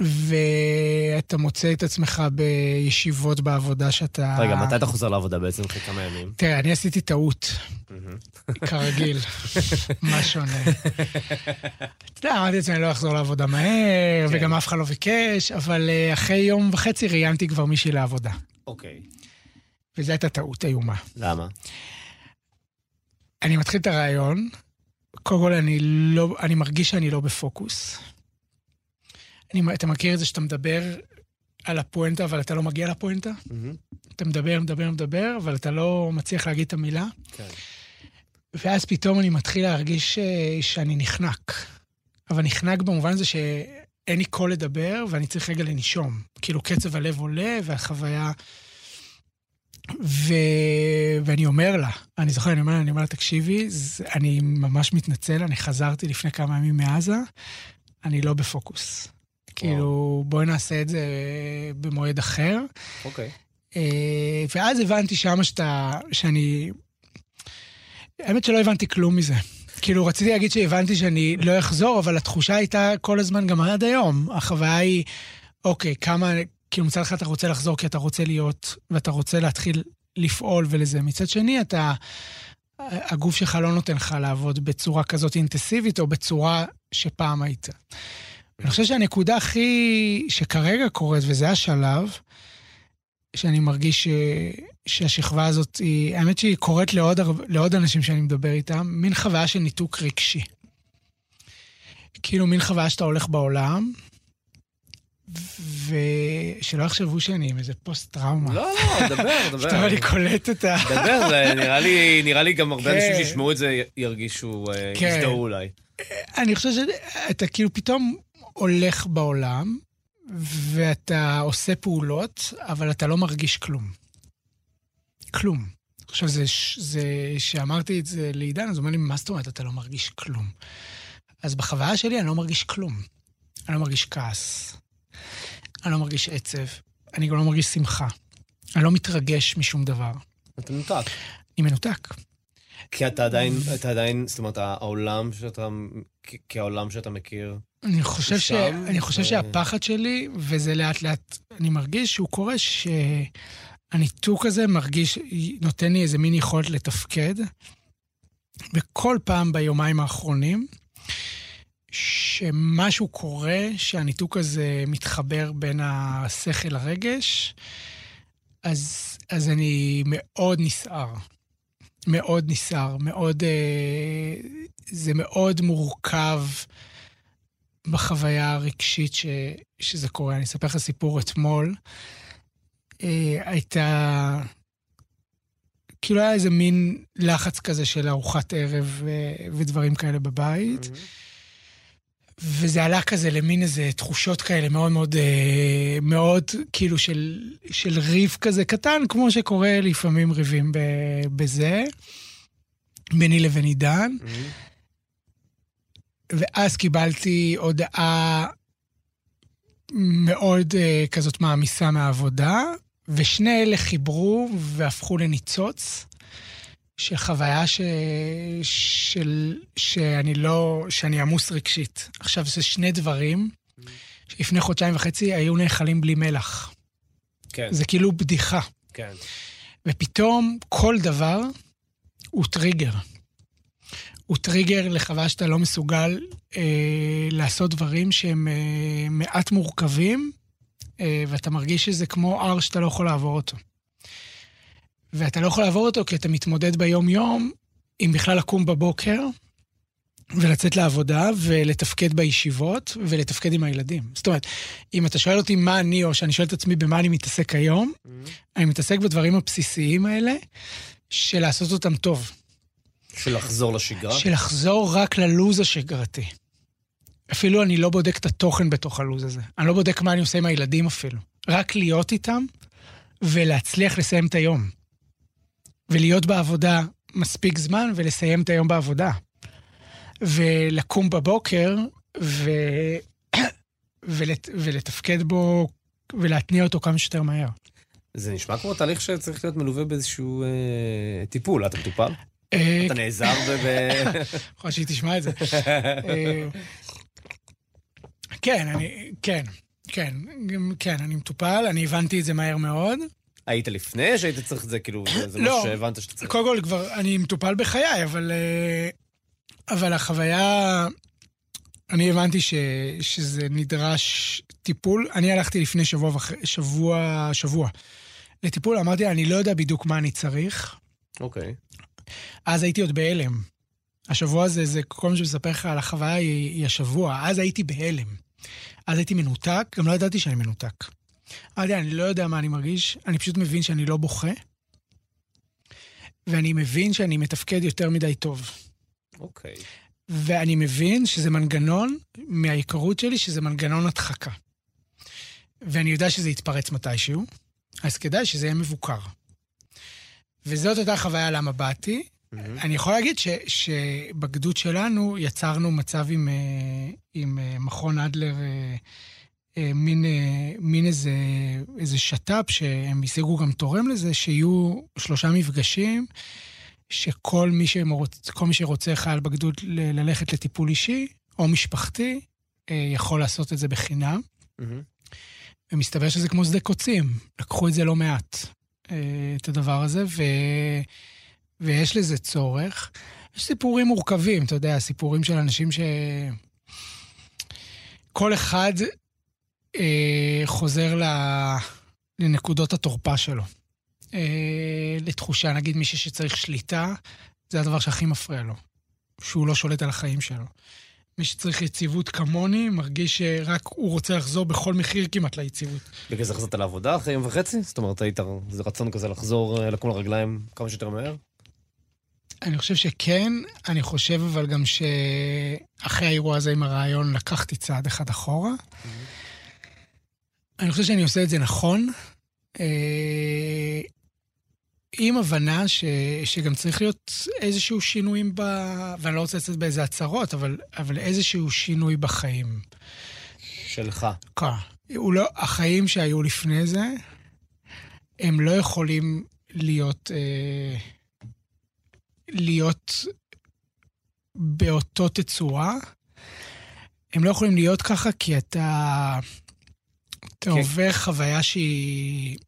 ואתה מוצא את עצמך בישיבות בעבודה שאתה... רגע, מתי אתה חוזר לעבודה בעצם אחרי כמה ימים? תראה, אני עשיתי טעות, כרגיל. מה שונה? אתה יודע, אמרתי לעצמי, אני לא אחזור לעבודה מהר, כן. וגם אף אחד לא ביקש, אבל אה, אחרי יום וחצי ראיינתי כבר מישהי לעבודה. אוקיי. וזו הייתה טעות איומה. למה? אני מתחיל את הרעיון, קודם כל אני לא, אני מרגיש שאני לא בפוקוס. אני, אתה מכיר את זה שאתה מדבר על הפואנטה, אבל אתה לא מגיע לפואנטה? Mm-hmm. אתה מדבר, מדבר, מדבר, אבל אתה לא מצליח להגיד את המילה. כן. ואז פתאום אני מתחיל להרגיש ש... אה, שאני נחנק. אבל נחנק במובן הזה שאין לי קול לדבר, ואני צריך רגע לנשום. כאילו קצב הלב עולה, והחוויה... ו... ואני אומר לה, אני זוכר, אני אומר לה, אני אומר לה, תקשיבי, אני ממש מתנצל, אני חזרתי לפני כמה ימים מעזה, אני לא בפוקוס. כאילו, בואי נעשה את זה במועד אחר. אוקיי. אה, ואז הבנתי שמה שאתה, שאני... האמת שלא הבנתי כלום מזה. כאילו, רציתי להגיד שהבנתי שאני לא אחזור, אבל התחושה הייתה כל הזמן, גם עד היום. החוויה היא, אוקיי, כמה, כאילו מצד אחד אתה רוצה לחזור כי אתה רוצה להיות, ואתה רוצה להתחיל לפעול ולזה. מצד שני, אתה, הגוף שלך לא נותן לך לעבוד בצורה כזאת אינטנסיבית, או בצורה שפעם היית. אני חושב שהנקודה הכי, שכרגע קורית, וזה השלב, שאני מרגיש ש, שהשכבה הזאת היא, האמת שהיא קורית לעוד, לעוד אנשים שאני מדבר איתם, מין חוויה של ניתוק רגשי. כאילו מין חוויה שאתה הולך בעולם, ושלא יחשבו שאני עם איזה פוסט-טראומה. לא, לא, דבר, דבר. שאתה לי קולט את ה... דבר, זה נראה לי, נראה לי גם הרבה אנשים כן. שישמעו את זה ירגישו, אה, כן. יזדהו אולי. אני חושב שאתה כאילו פתאום הולך בעולם, ואתה עושה פעולות, אבל אתה לא מרגיש כלום. כלום. עכשיו, זה, זה, שאמרתי את זה לעידן, אז הוא אומר לי, מה זאת אומרת אתה לא מרגיש כלום? אז בחוויה שלי אני לא מרגיש כלום. אני לא מרגיש כעס, אני לא מרגיש עצב, אני גם לא מרגיש שמחה. אני לא מתרגש משום דבר. אתה מנותק. אני מנותק. כי אתה עדיין, אתה עדיין, זאת אומרת, העולם שאתה, כעולם שאתה מכיר, אני חושב, ש... אני חושב שהפחד שלי, וזה לאט לאט, אני מרגיש שהוא קורה, שהניתוק הזה מרגיש, נותן לי איזה מין יכולת לתפקד. וכל פעם ביומיים האחרונים, שמשהו קורה, שהניתוק הזה מתחבר בין השכל לרגש, אז, אז אני מאוד נסער. מאוד נסער, מאוד... אה, זה מאוד מורכב בחוויה הרגשית ש, שזה קורה. אני אספר לך סיפור אתמול. אה, הייתה... כאילו היה איזה מין לחץ כזה של ארוחת ערב אה, ודברים כאלה בבית. Mm-hmm. וזה עלה כזה למין איזה תחושות כאלה מאוד מאוד, אה, מאוד כאילו של, של ריב כזה קטן, כמו שקורה לפעמים ריבים בזה, ביני לבין עידן. Mm-hmm. ואז קיבלתי הודעה מאוד uh, כזאת מעמיסה מהעבודה, ושני אלה חיברו והפכו לניצוץ. של חוויה ש... של... שאני לא... שאני עמוס רגשית. עכשיו, זה שני דברים שלפני חודשיים וחצי היו נאכלים בלי מלח. כן. זה כאילו בדיחה. כן. ופתאום כל דבר הוא טריגר. הוא טריגר לחוויה שאתה לא מסוגל אה, לעשות דברים שהם אה, מעט מורכבים, אה, ואתה מרגיש שזה כמו הר שאתה לא יכול לעבור אותו. ואתה לא יכול לעבור אותו כי אתה מתמודד ביום-יום עם בכלל לקום בבוקר ולצאת לעבודה ולתפקד בישיבות ולתפקד עם הילדים. זאת אומרת, אם אתה שואל אותי מה אני, או שאני שואל את עצמי במה אני מתעסק היום, mm-hmm. אני מתעסק בדברים הבסיסיים האלה של לעשות אותם טוב. של לחזור לשגרה? של לחזור רק ללוז השגרתי. אפילו אני לא בודק את התוכן בתוך הלוז הזה. אני לא בודק מה אני עושה עם הילדים אפילו. רק להיות איתם ולהצליח לסיים את היום. ולהיות בעבודה מספיק זמן ולסיים את היום בעבודה. ולקום בבוקר ו... ולת... ולתפקד בו ולהתניע אותו כמה שיותר מהר. זה נשמע כמו תהליך שצריך להיות מלווה באיזשהו אה, טיפול. אתה מטופל? אה, אתה נעזר ב... יכול שהיא תשמע את זה. אה, כן, אני... כן, כן, כן, אני מטופל, אני הבנתי את זה מהר מאוד. היית לפני שהיית צריך את זה, כאילו, זה לא, משהו שהבנת שאתה צריך? קודם כל, כבר, אני מטופל בחיי, אבל, אה, אבל החוויה, אני הבנתי ש, שזה נדרש טיפול. אני הלכתי לפני שבוע, שבוע, שבוע לטיפול, אמרתי, אני לא יודע בדיוק מה אני צריך. אוקיי. אז הייתי עוד בהלם. השבוע הזה, זה כל מה שמספר לך על החוויה היא, היא השבוע. אז הייתי בהלם. אז הייתי מנותק, גם לא ידעתי שאני מנותק. אמרתי, אני לא יודע מה אני מרגיש, אני פשוט מבין שאני לא בוכה, ואני מבין שאני מתפקד יותר מדי טוב. אוקיי. Okay. ואני מבין שזה מנגנון, מההיכרות שלי, שזה מנגנון הדחקה. ואני יודע שזה יתפרץ מתישהו, אז כדאי שזה יהיה מבוקר. וזאת הייתה חוויה למה באתי. Mm-hmm. אני יכול להגיד ש, שבגדוד שלנו יצרנו מצב עם, אה, עם אה, מכון אדלר אה, מין, מין איזה, איזה שת"פ שהם השיגו גם תורם לזה, שיהיו שלושה מפגשים שכל מי, שמוצ... מי שרוצה חייל בגדוד ל- ללכת לטיפול אישי או משפחתי, יכול לעשות את זה בחינם. Mm-hmm. ומסתבר שזה כמו שדה קוצים. לקחו את זה לא מעט, את הדבר הזה, ו... ויש לזה צורך. יש סיפורים מורכבים, אתה יודע, סיפורים של אנשים ש... כל אחד אה, חוזר ל... לנקודות התורפה שלו. אה, לתחושה, נגיד מישהו שצריך שליטה, זה הדבר שהכי מפריע לו, שהוא לא שולט על החיים שלו. מי שצריך יציבות כמוני, מרגיש שרק הוא רוצה לחזור בכל מחיר כמעט ליציבות. בגלל זה חזרת לעבודה אחרי יום וחצי? זאת אומרת, היית, זה רצון כזה לחזור, אה, לקום לרגליים כמה שיותר מהר? אני חושב שכן, אני חושב אבל גם שאחרי האירוע הזה עם הרעיון לקחתי צעד אחד אחורה. Mm-hmm. אני חושב שאני עושה את זה נכון, אה, עם הבנה ש, שגם צריך להיות איזשהו שינויים ב... ואני לא רוצה לצאת באיזה הצהרות, אבל, אבל איזשהו שינוי בחיים. שלך. כן. לא, החיים שהיו לפני זה, הם לא יכולים להיות... אה, להיות באותו תצורה. הם לא יכולים להיות ככה כי אתה, אתה כן. עובר חוויה שהיא...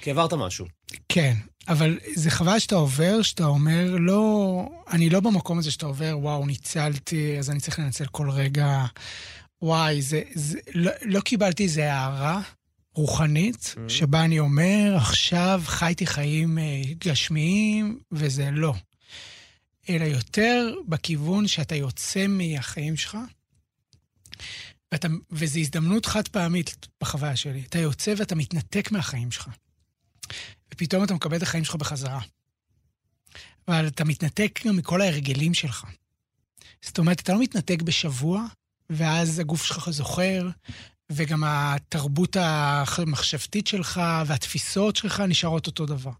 כי עברת משהו. כן, אבל זה חוויה שאתה עובר, שאתה אומר, לא, אני לא במקום הזה שאתה עובר, וואו, ניצלתי, אז אני צריך לנצל כל רגע. וואי, זה, זה, לא, לא קיבלתי איזה הערה רוחנית, mm-hmm. שבה אני אומר, עכשיו חייתי חיים אה, גשמיים, וזה לא. אלא יותר בכיוון שאתה יוצא מהחיים שלך, ואתה, וזו הזדמנות חד פעמית בחוויה שלי. אתה יוצא ואתה מתנתק מהחיים שלך. ופתאום אתה מקבל את החיים שלך בחזרה. אבל אתה מתנתק גם מכל ההרגלים שלך. זאת אומרת, אתה לא מתנתק בשבוע, ואז הגוף שלך זוכר, וגם התרבות המחשבתית שלך והתפיסות שלך נשארות אותו דבר.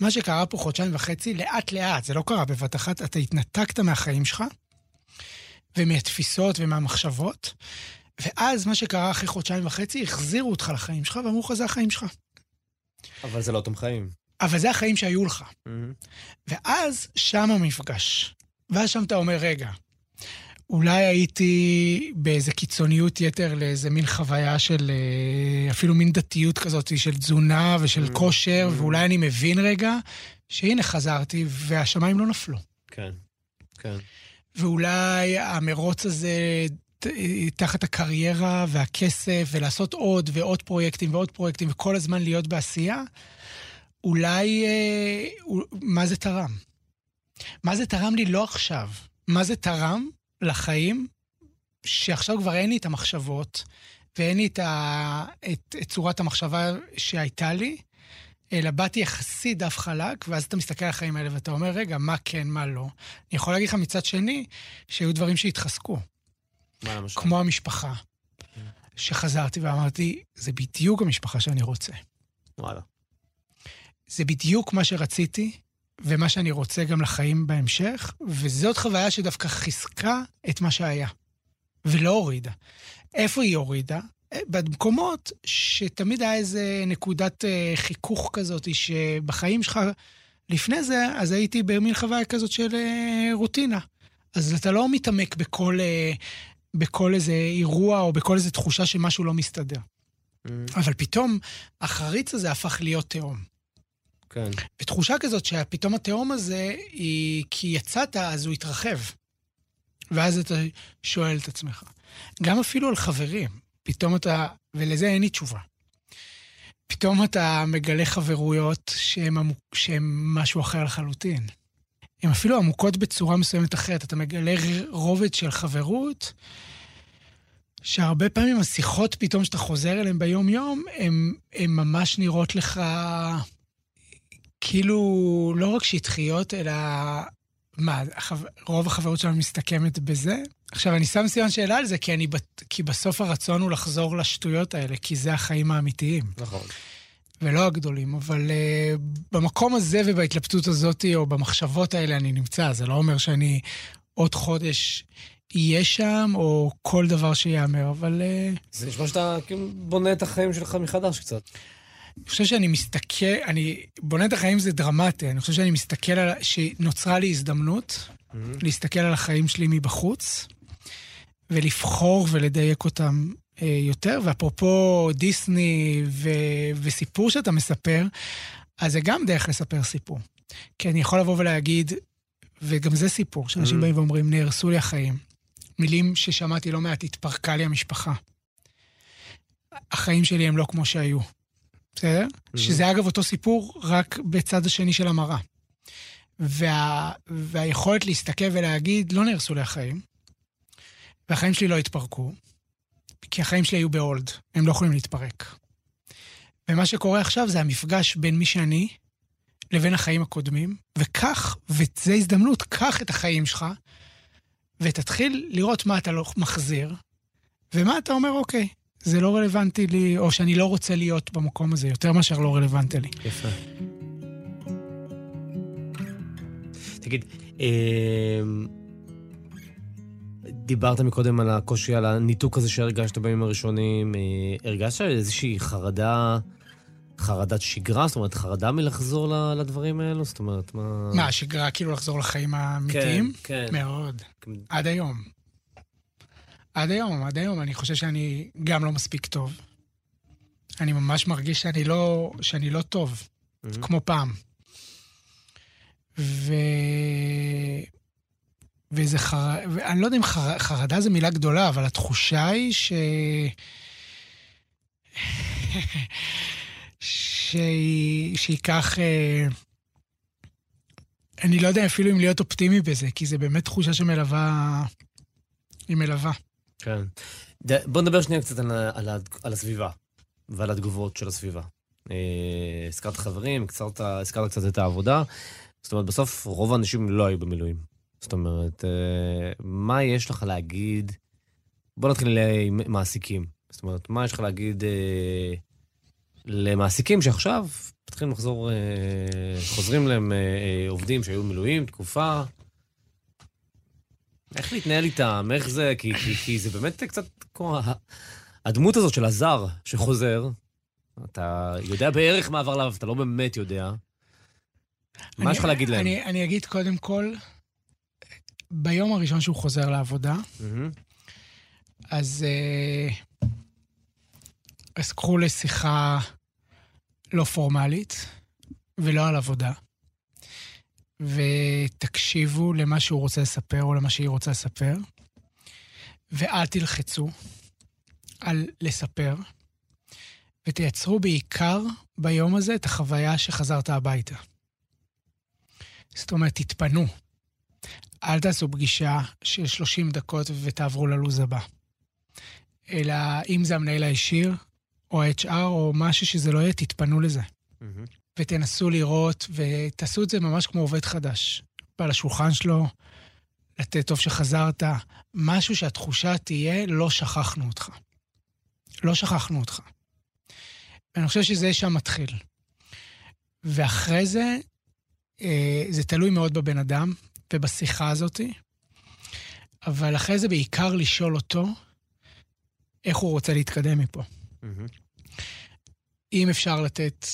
מה שקרה פה חודשיים וחצי, לאט-לאט, זה לא קרה בבת אחת, אתה התנתקת מהחיים שלך, ומהתפיסות ומהמחשבות, ואז מה שקרה אחרי חודשיים וחצי, החזירו אותך לחיים שלך ואמרו לך, זה החיים שלך. אבל זה לא אותם חיים. אבל זה החיים שהיו לך. Mm-hmm. ואז שם המפגש. ואז שם אתה אומר, רגע, אולי הייתי באיזה קיצוניות יתר לאיזה מין חוויה של אה, אפילו מין דתיות כזאת של תזונה ושל mm-hmm. כושר, mm-hmm. ואולי אני מבין רגע שהנה חזרתי והשמיים לא נפלו. כן, כן. ואולי המרוץ הזה תחת הקריירה והכסף, ולעשות עוד ועוד פרויקטים ועוד פרויקטים, וכל הזמן להיות בעשייה, אולי, אה, מה זה תרם? מה זה תרם לי לא עכשיו? מה זה תרם לחיים שעכשיו כבר אין לי את המחשבות, ואין לי את, ה, את, את צורת המחשבה שהייתה לי, אלא באתי יחסית דף חלק, ואז אתה מסתכל על החיים האלה ואתה אומר, רגע, מה כן, מה לא. אני יכול להגיד לך מצד שני, שהיו דברים שהתחזקו. מה למשל? כמו המשפחה. שחזרתי ואמרתי, זה בדיוק המשפחה שאני רוצה. וואלה. זה בדיוק מה שרציתי, ומה שאני רוצה גם לחיים בהמשך, וזאת חוויה שדווקא חיזקה את מה שהיה, ולא הורידה. איפה היא הורידה? אה, במקומות שתמיד היה איזה נקודת אה, חיכוך כזאת, שבחיים שלך לפני זה, אז הייתי במין חוויה כזאת של אה, רוטינה. אז אתה לא מתעמק בכל בכל איזה אירוע או בכל איזה תחושה שמשהו לא מסתדר. Mm. אבל פתאום החריץ הזה הפך להיות תהום. כן. ותחושה כזאת שפתאום התהום הזה היא כי יצאת, אז הוא התרחב. ואז אתה שואל את עצמך. גם אפילו על חברים, פתאום אתה, ולזה אין לי תשובה. פתאום אתה מגלה חברויות שהן משהו אחר לחלוטין. הן אפילו עמוקות בצורה מסוימת אחרת. אתה מגלה רובד של חברות, שהרבה פעמים השיחות פתאום שאתה חוזר אליהן ביום-יום, הן ממש נראות לך כאילו לא רק שטחיות, אלא מה, רוב החברות שלנו מסתכמת בזה? עכשיו, אני שם סימן שאלה על זה, כי, אני, כי בסוף הרצון הוא לחזור לשטויות האלה, כי זה החיים האמיתיים. נכון. ולא הגדולים, אבל uh, במקום הזה ובהתלבטות הזאת, או במחשבות האלה אני נמצא. זה לא אומר שאני עוד חודש אהיה שם, או כל דבר שייאמר, אבל... Uh... זה נשמע שאתה כאילו בונה את החיים שלך מחדש קצת. אני חושב שאני מסתכל, אני בונה את החיים זה דרמטי, אני חושב שאני מסתכל על, שנוצרה לי הזדמנות mm-hmm. להסתכל על החיים שלי מבחוץ, ולבחור ולדייק אותם יותר. ואפרופו דיסני ו, וסיפור שאתה מספר, אז זה גם דרך לספר סיפור. כי אני יכול לבוא ולהגיד, וגם זה סיפור, שאנשים mm-hmm. באים ואומרים, נהרסו לי החיים. מילים ששמעתי לא מעט, התפרקה לי המשפחה. החיים שלי הם לא כמו שהיו. בסדר? Mm-hmm. שזה אגב אותו סיפור, רק בצד השני של המראה. וה, והיכולת להסתכל ולהגיד, לא נהרסו לי החיים, והחיים שלי לא התפרקו, כי החיים שלי היו בהולד, הם לא יכולים להתפרק. ומה שקורה עכשיו זה המפגש בין מי שאני לבין החיים הקודמים, וכך, וזו הזדמנות, קח את החיים שלך, ותתחיל לראות מה אתה לא מחזיר, ומה אתה אומר, אוקיי, זה לא רלוונטי לי, או שאני לא רוצה להיות במקום הזה, יותר מאשר לא רלוונטי לי. יפה. תגיד, אמ, דיברת מקודם על הקושי, על הניתוק הזה שהרגשת בימים הראשונים. אה, הרגשת איזושהי חרדה, חרדת שגרה? זאת אומרת, חרדה מלחזור לדברים האלו? זאת אומרת, מה... מה, שגרה כאילו לחזור לחיים האמיתיים? כן, כן. מאוד. עד היום. עד היום, עד היום אני חושב שאני גם לא מספיק טוב. אני ממש מרגיש שאני לא, שאני לא טוב, mm-hmm. כמו פעם. ו... וזה חר... ואני לא יודע אם חר... חרדה זו מילה גדולה, אבל התחושה היא ש... שייקח... אה... אני לא יודע אפילו אם להיות אופטימי בזה, כי זה באמת תחושה שמלווה... היא מלווה. כן. בוא נדבר שנייה קצת על, על, על הסביבה ועל התגובות של הסביבה. אה, הזכרת חברים, הזכרת קצת את העבודה. זאת אומרת, בסוף רוב האנשים לא היו במילואים. זאת אומרת, אה, מה יש לך להגיד? בוא נתחיל עם מעסיקים. זאת אומרת, מה יש לך להגיד אה, למעסיקים שעכשיו מתחילים לחזור, אה, חוזרים להם אה, אה, עובדים שהיו במילואים תקופה, איך להתנהל איתם, איך זה, כי, כי, כי זה באמת קצת כמו הדמות הזאת של הזר שחוזר, אתה יודע בערך מה עבר עליו, אתה לא באמת יודע. מה יש לך להגיד להם? אני, אני אגיד קודם כל, ביום הראשון שהוא חוזר לעבודה, mm-hmm. אז, אה, אז קחו לשיחה לא פורמלית ולא על עבודה. ותקשיבו למה שהוא רוצה לספר או למה שהיא רוצה לספר, ואל תלחצו על לספר, ותייצרו בעיקר ביום הזה את החוויה שחזרת הביתה. זאת אומרת, תתפנו. אל תעשו פגישה של 30 דקות ותעברו ללו"ז הבא. אלא אם זה המנהל הישיר, או ה-HR, או משהו שזה לא יהיה, תתפנו לזה. Mm-hmm. ותנסו לראות, ותעשו את זה ממש כמו עובד חדש. בא לשולחן שלו, לתת טוב שחזרת, משהו שהתחושה תהיה, לא שכחנו אותך. לא שכחנו אותך. ואני חושב שזה שם מתחיל. ואחרי זה, אה, זה תלוי מאוד בבן אדם ובשיחה הזאתי, אבל אחרי זה בעיקר לשאול אותו איך הוא רוצה להתקדם מפה. Mm-hmm. אם אפשר לתת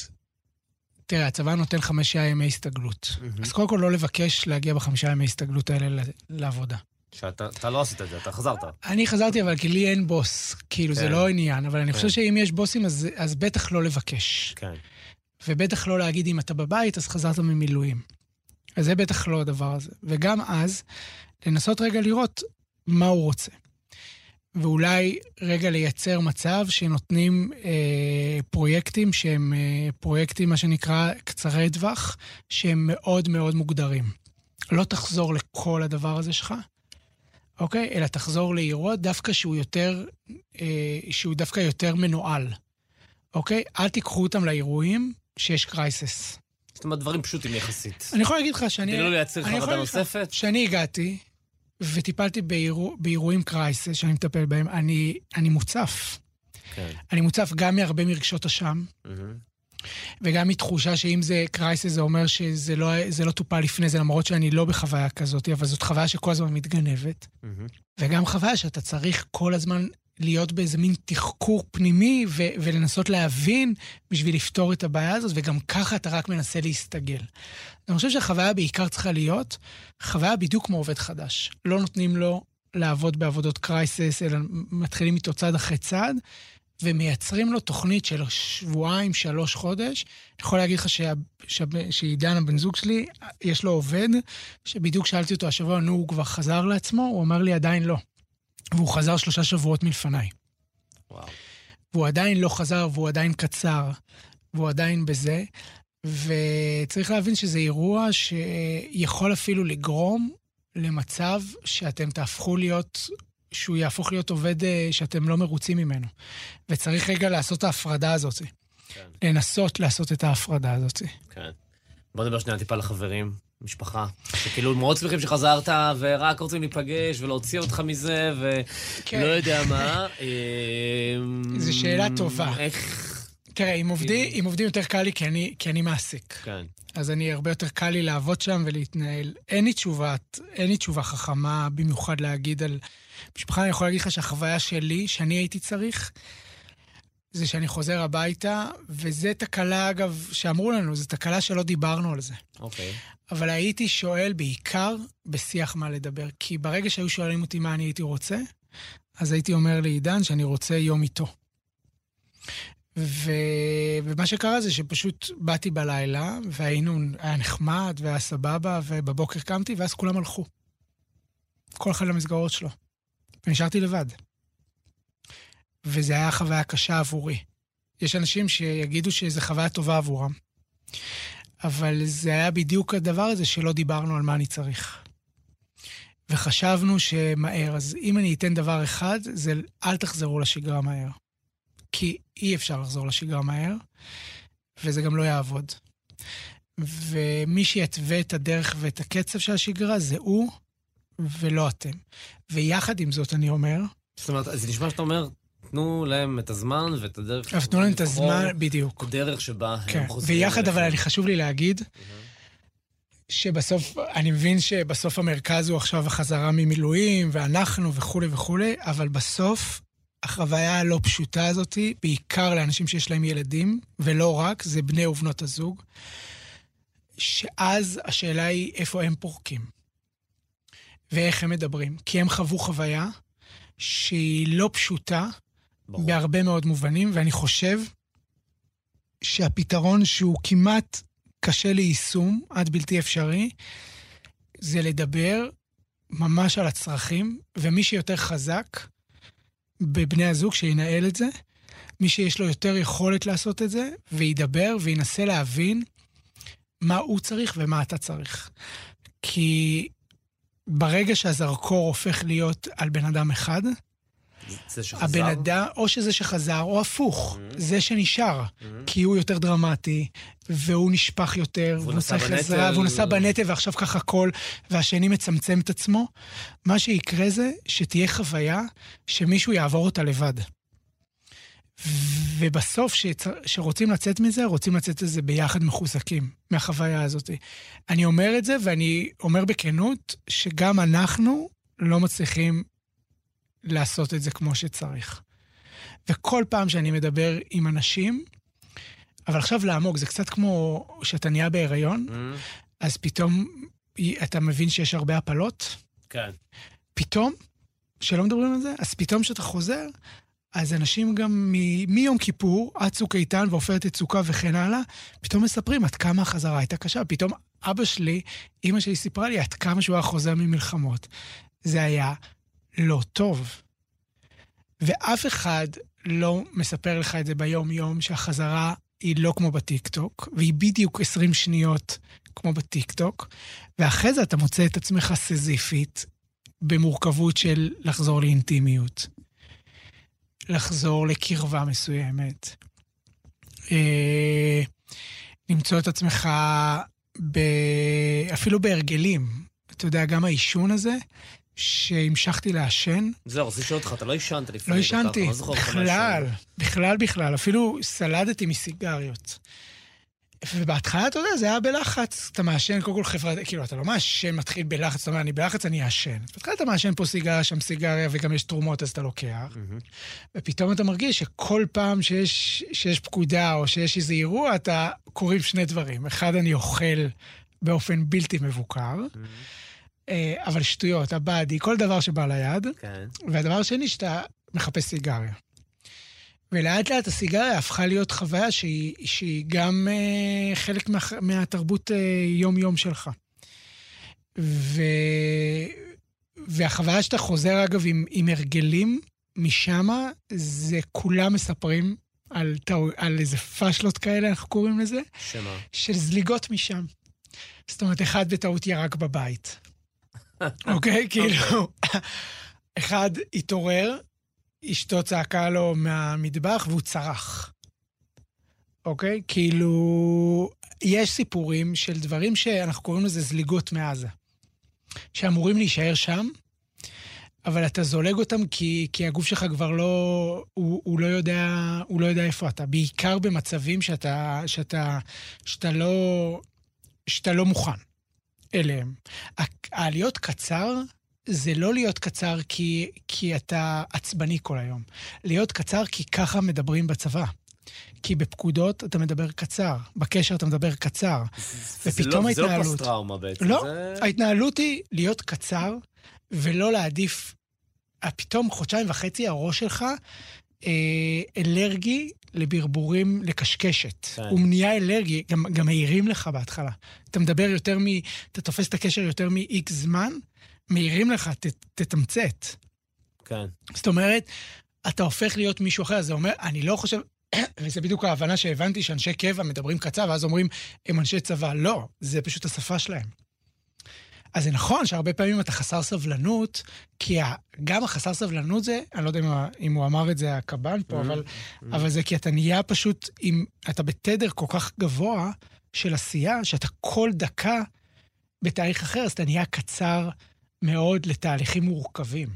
תראה, הצבא נותן חמישה ימי הסתגלות. Mm-hmm. אז קודם כל לא לבקש להגיע בחמישה ימי הסתגלות האלה לעבודה. שאתה לא עשית את זה, אתה חזרת. אני חזרתי, אבל כי לי אין בוס. כאילו, כן. זה לא עניין, אבל אני כן. חושב שאם יש בוסים, אז, אז בטח לא לבקש. כן. ובטח לא להגיד, אם אתה בבית, אז חזרת ממילואים. אז זה בטח לא הדבר הזה. וגם אז, לנסות רגע לראות מה הוא רוצה. ואולי רגע לייצר מצב שנותנים אה, פרויקטים שהם אה, פרויקטים, מה שנקרא, קצרי טווח, שהם מאוד מאוד מוגדרים. לא תחזור לכל הדבר הזה שלך, אוקיי? אלא תחזור לאירוע דווקא שהוא יותר, אה, שהוא דווקא יותר מנוהל, אוקיי? אל תיקחו אותם לאירועים שיש crisis. זאת אומרת, דברים פשוטים יחסית. אני יכול להגיד לך שאני... כדי לא לייצר חרדה נוספת? שאני הגעתי, וטיפלתי באירוע, באירועים crisis שאני מטפל בהם, אני, אני מוצף. כן. אני מוצף גם מהרבה מרגשות אשם, mm-hmm. וגם מתחושה שאם זה crisis זה אומר שזה לא, לא טופל לפני זה, למרות שאני לא בחוויה כזאת, אבל זאת חוויה שכל הזמן מתגנבת. Mm-hmm. וגם חוויה שאתה צריך כל הזמן להיות באיזה מין תחקור פנימי ו- ולנסות להבין בשביל לפתור את הבעיה הזאת, וגם ככה אתה רק מנסה להסתגל. אני חושב שהחוויה בעיקר צריכה להיות חוויה בדיוק כמו עובד חדש. לא נותנים לו לעבוד בעבודות קרייסס, אלא מתחילים איתו צעד אחרי צעד, ומייצרים לו תוכנית של שבועיים, שלוש חודש. אני יכול להגיד לך שעידן, הבן זוג שלי, יש לו עובד, שבדיוק שאלתי אותו השבוע, נו, הוא כבר חזר לעצמו? הוא אמר לי, עדיין לא. והוא חזר שלושה שבועות מלפניי. וואו. והוא עדיין לא חזר, והוא עדיין קצר, והוא עדיין בזה. וצריך להבין שזה אירוע שיכול אפילו לגרום למצב שאתם תהפכו להיות, שהוא יהפוך להיות עובד אה, שאתם לא מרוצים ממנו. וצריך רגע לעשות את ההפרדה הזאת. כן. לנסות לעשות את ההפרדה הזאת. כן. בוא נדבר שנייה טיפה לחברים. משפחה, שכאילו מאוד שמחים שחזרת, ורק רוצים להיפגש ולהוציא אותך מזה, ולא כן. יודע מה. זו שאלה טובה. איך... תראה, עובדים, עם עובדים יותר קל לי כי אני, כי אני מעסיק. כן. אז אני, הרבה יותר קל לי לעבוד שם ולהתנהל. אין לי תשובה, אין לי תשובה חכמה במיוחד להגיד על משפחה. אני יכול להגיד לך שהחוויה שלי, שאני הייתי צריך, זה שאני חוזר הביתה, וזה תקלה, אגב, שאמרו לנו, זו תקלה שלא דיברנו על זה. אוקיי. אבל הייתי שואל בעיקר בשיח מה לדבר. כי ברגע שהיו שואלים אותי מה אני הייתי רוצה, אז הייתי אומר לעידן שאני רוצה יום איתו. ו... ומה שקרה זה שפשוט באתי בלילה, והיינו, היה נחמד, והיה סבבה, ובבוקר קמתי, ואז כולם הלכו. כל אחד למסגרות שלו. ונשארתי לבד. וזו הייתה חוויה קשה עבורי. יש אנשים שיגידו שזו חוויה טובה עבורם. אבל זה היה בדיוק הדבר הזה שלא דיברנו על מה אני צריך. וחשבנו שמהר. אז אם אני אתן דבר אחד, זה אל תחזרו לשגרה מהר. כי אי אפשר לחזור לשגרה מהר, וזה גם לא יעבוד. ומי שיתווה את הדרך ואת הקצב של השגרה זה הוא ולא אתם. ויחד עם זאת, אני אומר... זאת אומרת, זה נשמע שאתה אומר, תנו להם את הזמן ואת הדרך... אבל תנו להם את הזמן, בדיוק. הדרך שבה כן. הם חוזרים. ויחד, אבל אני חשוב לי להגיד, שבסוף, אני מבין שבסוף המרכז הוא עכשיו החזרה ממילואים, ואנחנו וכולי וכולי, אבל בסוף, החוויה הלא פשוטה הזאת, בעיקר לאנשים שיש להם ילדים, ולא רק, זה בני ובנות הזוג, שאז השאלה היא איפה הם פורקים, ואיך הם מדברים. כי הם חוו חוויה שהיא לא פשוטה, ברור. בהרבה מאוד מובנים, ואני חושב שהפתרון שהוא כמעט קשה ליישום, עד בלתי אפשרי, זה לדבר ממש על הצרכים, ומי שיותר חזק בבני הזוג, שינהל את זה, מי שיש לו יותר יכולת לעשות את זה, וידבר וינסה להבין מה הוא צריך ומה אתה צריך. כי ברגע שהזרקור הופך להיות על בן אדם אחד, זה שחזר? הבן אדם, או שזה שחזר, או הפוך, mm-hmm. זה שנשאר. Mm-hmm. כי הוא יותר דרמטי, והוא נשפך יותר, והוא צריך עזרה, והוא נשא בנטל, ועכשיו ככה הכל, והשני מצמצם את עצמו. מה שיקרה זה שתהיה חוויה שמישהו יעבור אותה לבד. ובסוף, כשרוצים לצאת מזה, רוצים לצאת מזה ביחד מחוזקים, מהחוויה הזאת. אני אומר את זה, ואני אומר בכנות, שגם אנחנו לא מצליחים לעשות את זה כמו שצריך. וכל פעם שאני מדבר עם אנשים, אבל עכשיו לעמוק, זה קצת כמו שאתה נהיה בהיריון, mm-hmm. אז פתאום אתה מבין שיש הרבה הפלות. כן. פתאום, שלא מדברים על זה, אז פתאום כשאתה חוזר, אז אנשים גם מ- מיום כיפור עד צוק איתן ועופרת יצוקה וכן הלאה, פתאום מספרים עד כמה החזרה הייתה קשה. פתאום אבא שלי, אימא שלי סיפרה לי עד כמה שהוא היה חוזר ממלחמות. זה היה לא טוב. ואף אחד לא מספר לך את זה ביום-יום, שהחזרה היא לא כמו בטיקטוק, והיא בדיוק 20 שניות כמו בטיקטוק, ואחרי זה אתה מוצא את עצמך סזיפית במורכבות של לחזור לאינטימיות, לחזור לקרבה מסוימת, אה, למצוא את עצמך ב... אפילו בהרגלים. אתה יודע, גם העישון הזה, שהמשכתי לעשן. זהו, רציתי לשאול אותך, אתה לא עישנת לפני. לא עישנתי, בכלל, בכלל, בכלל. אפילו סלדתי מסיגריות. ובהתחלה, אתה יודע, זה היה בלחץ. אתה מעשן, קודם כל חברה, כאילו, אתה לא מעשן, מתחיל בלחץ, אתה אומר, אני בלחץ, אני אעשן. בהתחלה אתה מעשן פה סיגריה, שם סיגריה, וגם יש תרומות, אז אתה לוקח. ופתאום אתה מרגיש שכל פעם שיש, שיש פקודה או שיש איזה אירוע, אתה קוראים שני דברים. אחד, אני אוכל באופן בלתי מבוקר, אבל שטויות, הבאדי, כל דבר שבא ליד. כן. והדבר השני, שאתה מחפש סיגריה. ולאט לאט הסיגריה הפכה להיות חוויה שהיא, שהיא גם אה, חלק מה, מהתרבות אה, יום-יום שלך. ו, והחוויה שאתה חוזר, אגב, עם, עם הרגלים משם, זה כולם מספרים על, טעו, על איזה פאשלות כאלה, אנחנו קוראים לזה, שמה? של זליגות משם. זאת אומרת, אחד בטעות ירק בבית. אוקיי? כאילו, אחד התעורר, אשתו צעקה לו מהמטבח והוא צרח. אוקיי? כאילו, יש סיפורים של דברים שאנחנו קוראים לזה זליגות מעזה. שאמורים להישאר שם, אבל אתה זולג אותם כי, כי הגוף שלך כבר לא... הוא, הוא, לא יודע, הוא לא יודע איפה אתה. בעיקר במצבים שאתה, שאתה, שאתה, לא, שאתה לא מוכן אליהם. העליות קצר זה לא להיות קצר כי, כי אתה עצבני כל היום. להיות קצר כי ככה מדברים בצבא. כי בפקודות אתה מדבר קצר, בקשר אתה מדבר קצר. ופתאום ההתנהלות... זה לא פוסט-טראומה בעצם. לא, זה... ההתנהלות היא להיות קצר ולא להעדיף... פתאום חודשיים וחצי הראש שלך אה, אלרגי לברבורים לקשקשת. כן. הוא נהיה אלרגי, גם, גם מעירים לך בהתחלה. אתה מדבר יותר מ... אתה תופס את הקשר יותר מ-X זמן, מעירים לך, ת, תתמצת. כן. זאת אומרת, אתה הופך להיות מישהו אחר. זה אומר, אני לא חושב... וזה בדיוק ההבנה שהבנתי שאנשי קבע מדברים קצר, ואז אומרים, הם אנשי צבא. לא, זה פשוט השפה שלהם. אז זה נכון שהרבה פעמים אתה חסר סבלנות, כי גם החסר סבלנות זה, אני לא יודע אם, אם הוא אמר את זה הקב"ן פה, mm-hmm. אבל, mm-hmm. אבל זה כי אתה נהיה פשוט, אם אתה בתדר כל כך גבוה של עשייה, שאתה כל דקה בתאריך אחר, אז אתה נהיה קצר מאוד לתהליכים מורכבים.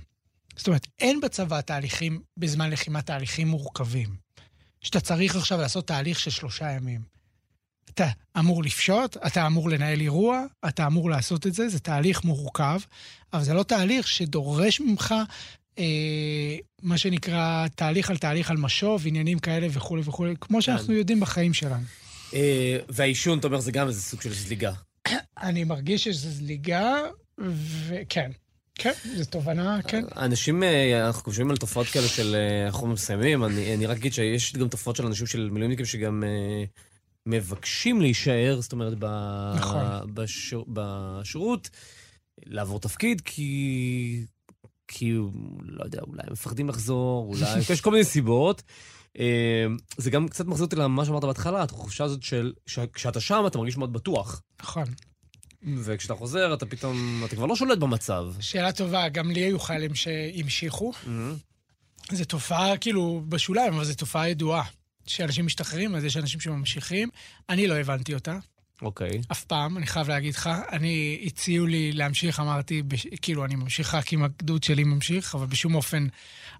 זאת אומרת, אין בצבא תהליכים, בזמן לחימה תהליכים מורכבים. שאתה צריך עכשיו לעשות תהליך של שלושה ימים. אתה אמור לפשוט, אתה אמור לנהל אירוע, אתה אמור לעשות את זה, זה תהליך מורכב, אבל זה לא תהליך שדורש ממך אה, מה שנקרא תהליך על תהליך על משוב, עניינים כאלה וכולי וכולי, כמו שאנחנו יודעים בחיים שלנו. אה, והעישון, אתה אומר, זה גם איזה סוג של זליגה. אני מרגיש שזו זליגה, וכן. כן, זו תובנה, כן. אנשים, אה, אנחנו חושבים על תופעות כאלה של אה, חומר מסיימים, אני, אני רק אגיד שיש גם תופעות של אנשים של מילואימניקים שגם אה, מבקשים להישאר, זאת אומרת, ב, נכון. בשיר, בשירות, לעבור תפקיד, כי, כי, לא יודע, אולי הם מפחדים לחזור, אולי, יש כל מיני סיבות. זה גם קצת מחזיר אותי למה שאמרת בהתחלה, התחושה הזאת של, כשאתה שם אתה מרגיש מאוד בטוח. נכון. וכשאתה חוזר, אתה פתאום, אתה כבר לא שולט במצב. שאלה טובה, גם לי היו חיילים שהמשיכו. Mm-hmm. זו תופעה, כאילו, בשוליים, אבל זו תופעה ידועה. שאנשים משתחררים, אז יש אנשים שממשיכים. אני לא הבנתי אותה. אוקיי. Okay. אף פעם, אני חייב להגיד לך. אני, הציעו לי להמשיך, אמרתי, בש, כאילו, אני ממשיך רק אם הגדוד שלי ממשיך, אבל בשום אופן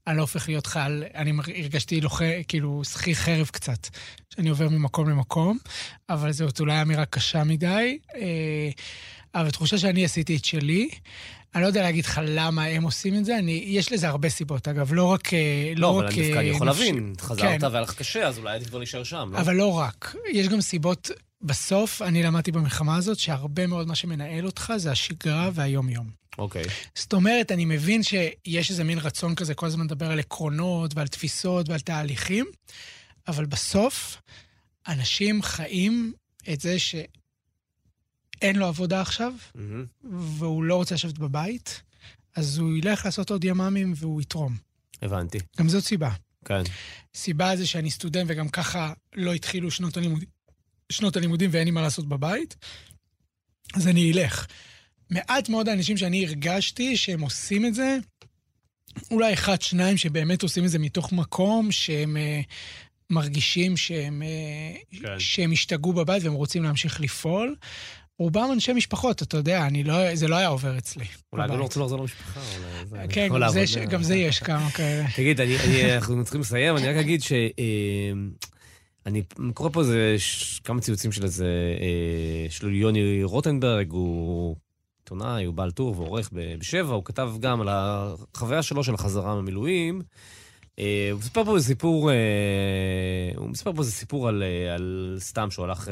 אני לא הופך להיות חייל, אני הרגשתי לוחם, כאילו, שכיר חרב קצת, שאני עובר ממקום למקום, אבל זאת אולי אמירה קשה מדי. אה, אבל תחושה שאני עשיתי את שלי. אני לא יודע להגיד לך למה הם עושים את זה, אני, יש לזה הרבה סיבות, אגב, לא רק... לא, לא אבל רק, אני דווקא אני יכול להבין, חזרת כן. והיה לך קשה, אז אולי עדיף כבר להישאר שם, לא? אבל לא רק. יש גם סיבות בסוף, אני למדתי במלחמה הזאת שהרבה מאוד מה שמנהל אותך זה השגרה והיום-יום. אוקיי. Okay. זאת אומרת, אני מבין שיש איזה מין רצון כזה כל הזמן לדבר על עקרונות ועל תפיסות ועל תהליכים, אבל בסוף, אנשים חיים את זה שאין לו עבודה עכשיו, mm-hmm. והוא לא רוצה לשבת בבית, אז הוא ילך לעשות עוד ימ"מים והוא יתרום. הבנתי. גם זאת סיבה. כן. סיבה זה שאני סטודנט וגם ככה לא התחילו שנות הלימודים. שנות הלימודים ואין לי מה לעשות בבית, אז אני אלך. מעט מאוד האנשים שאני הרגשתי שהם עושים את זה, אולי אחד, שניים שבאמת עושים את זה מתוך מקום שהם uh, מרגישים שהם, uh, כן. שהם השתגעו בבית והם רוצים להמשיך לפעול. רובם אנשי משפחות, אתה יודע, אני לא, זה לא היה עובר אצלי. אולי גם לא רוצים לחזור למשפחה, אולי... כן, גם זה, גם זה יש כמה כאלה. תגיד, אני, אני, אנחנו צריכים לסיים, אני רק אגיד ש... אה, אני קורא פה איזה כמה ציוצים של איזה, אה, של יוני רוטנברג, הוא עיתונאי, הוא בעל טור ועורך בשבע, הוא כתב גם על החוויה שלו של החזרה מהמילואים. אה, הוא מספר פה איזה סיפור, אה, הוא מספר פה איזה סיפור על, על סתם שהוא הלך,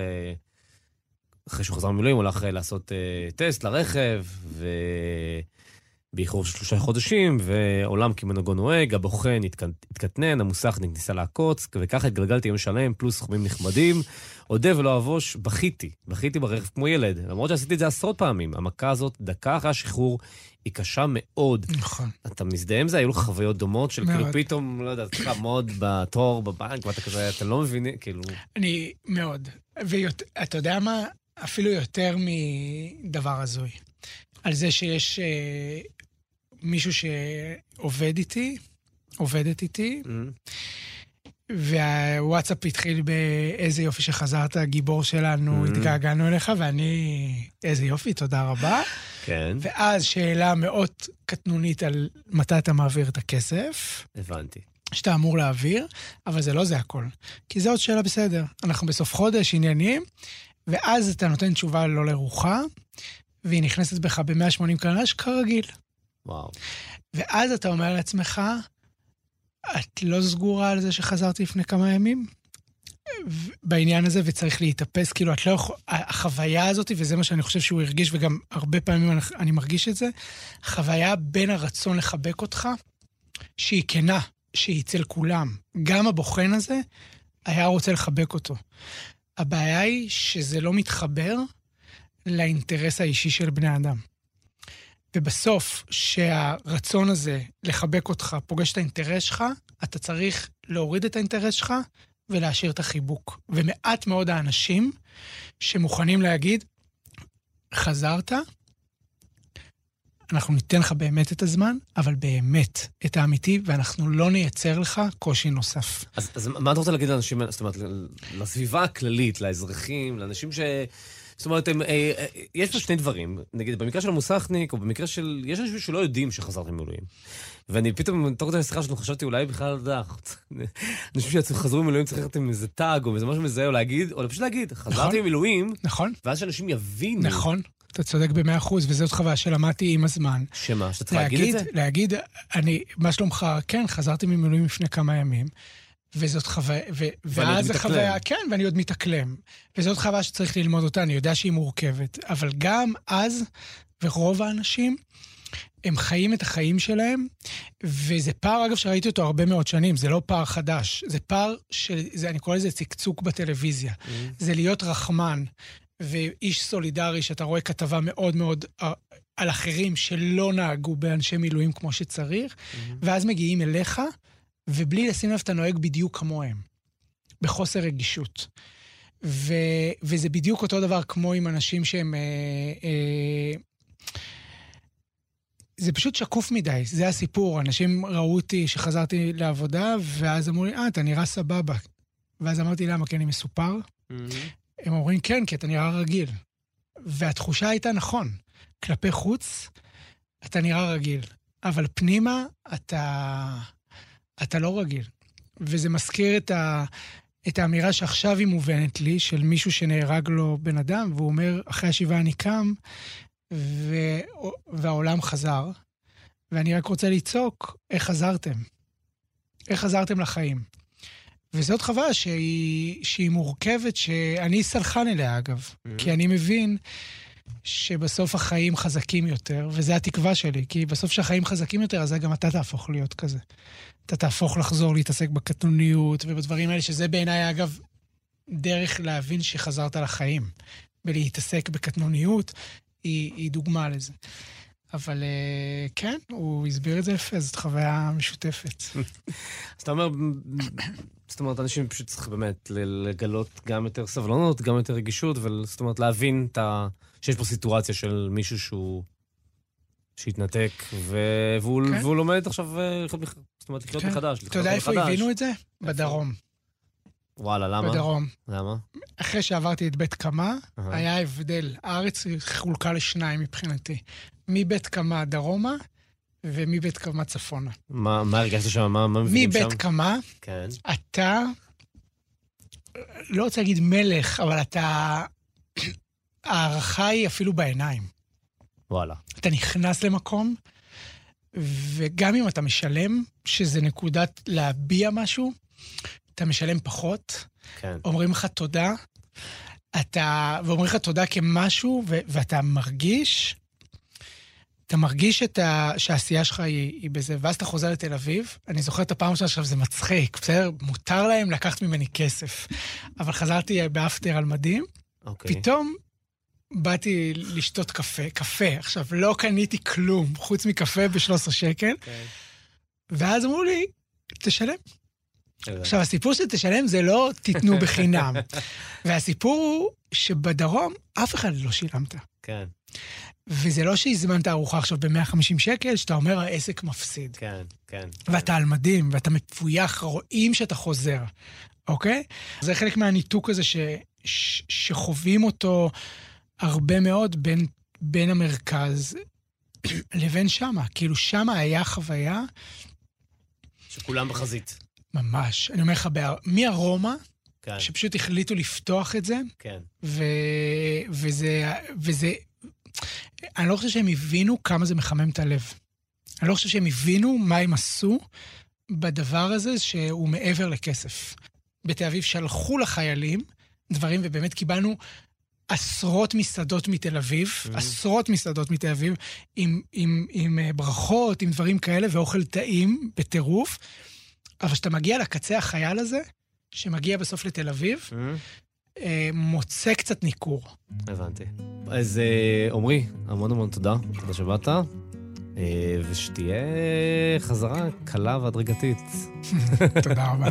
אחרי שהוא חזר ממילואים, הוא הלך לעשות טסט לרכב, ו... באיחור של שלושה חודשים, ועולם כמנהגו נוהג, הבוחן התקטנן, המוסכניק ניסה לעקוץ, וככה התגלגלתי יום שלם, פלוס סכומים נחמדים. אודה ולא אבוש, בכיתי, בכיתי ברכב כמו ילד, למרות שעשיתי את זה עשרות פעמים. המכה הזאת, דקה אחרי השחרור, היא קשה מאוד. נכון. אתה מזדהה עם זה? היו לך חוויות דומות של כאילו פתאום, לא יודע, צריך לעמוד בתור בבנק, ואתה כזה, אתה לא מבין, כאילו... אני, מאוד. ואתה יודע מה? אפילו יותר מדבר הזוי. על זה שיש אה, מישהו שעובד איתי, עובדת איתי, mm-hmm. והוואטסאפ התחיל באיזה יופי שחזרת, גיבור שלנו, mm-hmm. התגעגענו אליך, ואני, איזה יופי, תודה רבה. כן. ואז שאלה מאוד קטנונית על מתי אתה מעביר את הכסף. הבנתי. שאתה אמור להעביר, אבל זה לא זה הכל. כי זו עוד שאלה בסדר. אנחנו בסוף חודש, עניינים, ואז אתה נותן תשובה לא לרוחה, והיא נכנסת בך ב-180 קרנש כרגיל. וואו. ואז אתה אומר לעצמך, את לא סגורה על זה שחזרתי לפני כמה ימים? בעניין הזה, וצריך להתאפס, כאילו, את לא יכולה... החוויה הזאת, וזה מה שאני חושב שהוא הרגיש, וגם הרבה פעמים אני, אני מרגיש את זה, חוויה בין הרצון לחבק אותך, שהיא כנה, שהיא אצל כולם. גם הבוחן הזה היה רוצה לחבק אותו. הבעיה היא שזה לא מתחבר לאינטרס האישי של בני אדם. ובסוף, שהרצון הזה לחבק אותך פוגש את האינטרס שלך, אתה צריך להוריד את האינטרס שלך ולהשאיר את החיבוק. ומעט מאוד האנשים שמוכנים להגיד, חזרת, אנחנו ניתן לך באמת את הזמן, אבל באמת את האמיתי, ואנחנו לא נייצר לך קושי נוסף. אז, אז מה אתה רוצה להגיד לאנשים, זאת אומרת, לסביבה הכללית, לאזרחים, לאנשים ש... זאת אומרת, הם, אה, אה, יש פה שני דברים. נגיד, במקרה של המוסכניק, או במקרה של... יש אנשים שלא יודעים שחזרתי ממילואים. ואני פתאום, תוך כדי השיחה שלנו, חשבתי אולי בכלל, אתה יודע, אנשים שחזרו ממילואים צריך לתת עם איזה טאג, או איזה משהו מזהה, או להגיד, או פשוט להגיד, חזרתי נכון, ממילואים, נכון. ואז שאנשים יבינו. נכון. אתה צודק במאה אחוז, וזאת חוויה שלמדתי עם הזמן. שמה? שאתה צריך להגיד, להגיד את זה? להגיד, אני, מה שלומך? כן, חזרתי ממילואים לפני כמה ימים. וזאת חוויה, ו- ואז החוויה, כן, ואני עוד מתאקלם. וזאת חוויה שצריך ללמוד אותה, אני יודע שהיא מורכבת. אבל גם אז, ורוב האנשים, הם חיים את החיים שלהם, וזה פער, אגב, שראיתי אותו הרבה מאוד שנים, זה לא פער חדש, זה פער של, זה, אני קורא לזה צקצוק בטלוויזיה. Mm-hmm. זה להיות רחמן ואיש סולידרי, שאתה רואה כתבה מאוד מאוד אה, על אחרים שלא נהגו באנשי מילואים כמו שצריך, mm-hmm. ואז מגיעים אליך, ובלי לשים לב אתה נוהג בדיוק כמוהם, בחוסר רגישות. ו, וזה בדיוק אותו דבר כמו עם אנשים שהם... אה, אה, זה פשוט שקוף מדי, זה הסיפור. אנשים ראו אותי שחזרתי לעבודה, ואז אמרו לי, אה, אתה נראה סבבה. ואז אמרתי, למה? כי אני מסופר? Mm-hmm. הם אומרים, כן, כי אתה נראה רגיל. והתחושה הייתה נכון. כלפי חוץ, אתה נראה רגיל. אבל פנימה, אתה... אתה לא רגיל. וזה מזכיר את, ה, את האמירה שעכשיו היא מובנת לי, של מישהו שנהרג לו בן אדם, והוא אומר, אחרי השבעה אני קם, ו, והעולם חזר, ואני רק רוצה לצעוק, איך חזרתם? איך חזרתם לחיים? וזאת חוויה שהיא, שהיא מורכבת, שאני סלחן אליה, אגב. Mm-hmm. כי אני מבין שבסוף החיים חזקים יותר, וזו התקווה שלי, כי בסוף כשהחיים חזקים יותר, אז גם אתה תהפוך להיות כזה. אתה תהפוך לחזור להתעסק בקטנוניות ובדברים האלה, שזה בעיניי, אגב, דרך להבין שחזרת לחיים. ולהתעסק בקטנוניות, היא, היא דוגמה לזה. אבל אה, כן, הוא הסביר את זה יפה, זאת חוויה משותפת. אז אתה אומר, זאת אומרת, אנשים פשוט צריכים באמת לגלות גם יותר סבלנות, גם יותר רגישות, זאת אומרת, להבין ה... שיש פה סיטואציה של מישהו שהוא... שהתנתק, ו... והוא, כן. והוא לומד עכשיו אה, זאת אומרת, לחיות כן. מחדש. אתה יודע איפה הבינו את זה? בדרום. וואלה, למה? בדרום. למה? אחרי שעברתי את בית קמה, uh-huh. היה הבדל. הארץ חולקה לשניים מבחינתי. מבית קמה דרומה ומבית קמה צפונה. מה, מה הרגשת שם? מה, מה מבינים שם? מבית קמה, כן. אתה לא רוצה להגיד מלך, אבל אתה... ההערכה היא אפילו בעיניים. וואלה. אתה נכנס למקום, וגם אם אתה משלם, שזה נקודת להביע משהו, אתה משלם פחות. כן. אומרים לך תודה, אתה, ואומרים לך תודה כמשהו, ו, ואתה מרגיש, אתה מרגיש את ה, שהעשייה שלך היא, היא בזה, ואז אתה חוזר לתל אביב. אני זוכר את הפעם שלך עכשיו, זה מצחיק, בסדר? מותר להם לקחת ממני כסף. אבל חזרתי באפטר על מדים, אוקיי. פתאום באתי לשתות קפה, קפה. עכשיו, לא קניתי כלום חוץ מקפה ב-13 שקל, כן. ואז אמרו לי, תשלם. עכשיו, הסיפור של תשלם זה לא תיתנו בחינם. והסיפור הוא שבדרום אף אחד לא שילמת. כן, וזה לא שהזמנת ארוחה עכשיו ב-150 שקל, שאתה אומר, העסק מפסיד. כן, כן. ואתה על מדים, ואתה מפויח, רואים שאתה חוזר, אוקיי? זה חלק מהניתוק הזה ש, ש, שחווים אותו הרבה מאוד בין, בין המרכז לבין שמה. כאילו, שמה היה חוויה שכולם בחזית. ממש. אני אומר לך, בהר- מהרומא, כן, שפשוט החליטו לפתוח את זה, כן. ו... וזה, וזה... אני לא חושב שהם הבינו כמה זה מחמם את הלב. אני לא חושב שהם הבינו מה הם עשו בדבר הזה שהוא מעבר לכסף. בתל אביב שלחו לחיילים דברים, ובאמת קיבלנו עשרות מסעדות מתל אביב, Mhm. עשרות מסעדות מתל אביב, עם, עם, עם אה, ברכות, עם דברים כאלה, ואוכל טעים בטירוף. אבל כשאתה מגיע לקצה החייל הזה, שמגיע בסוף לתל אביב, אה, מוצא קצת ניכור. הבנתי. אז אה, עמרי, המון המון תודה, תודה שבאת, ושתהיה חזרה קלה והדרגתית. תודה רבה.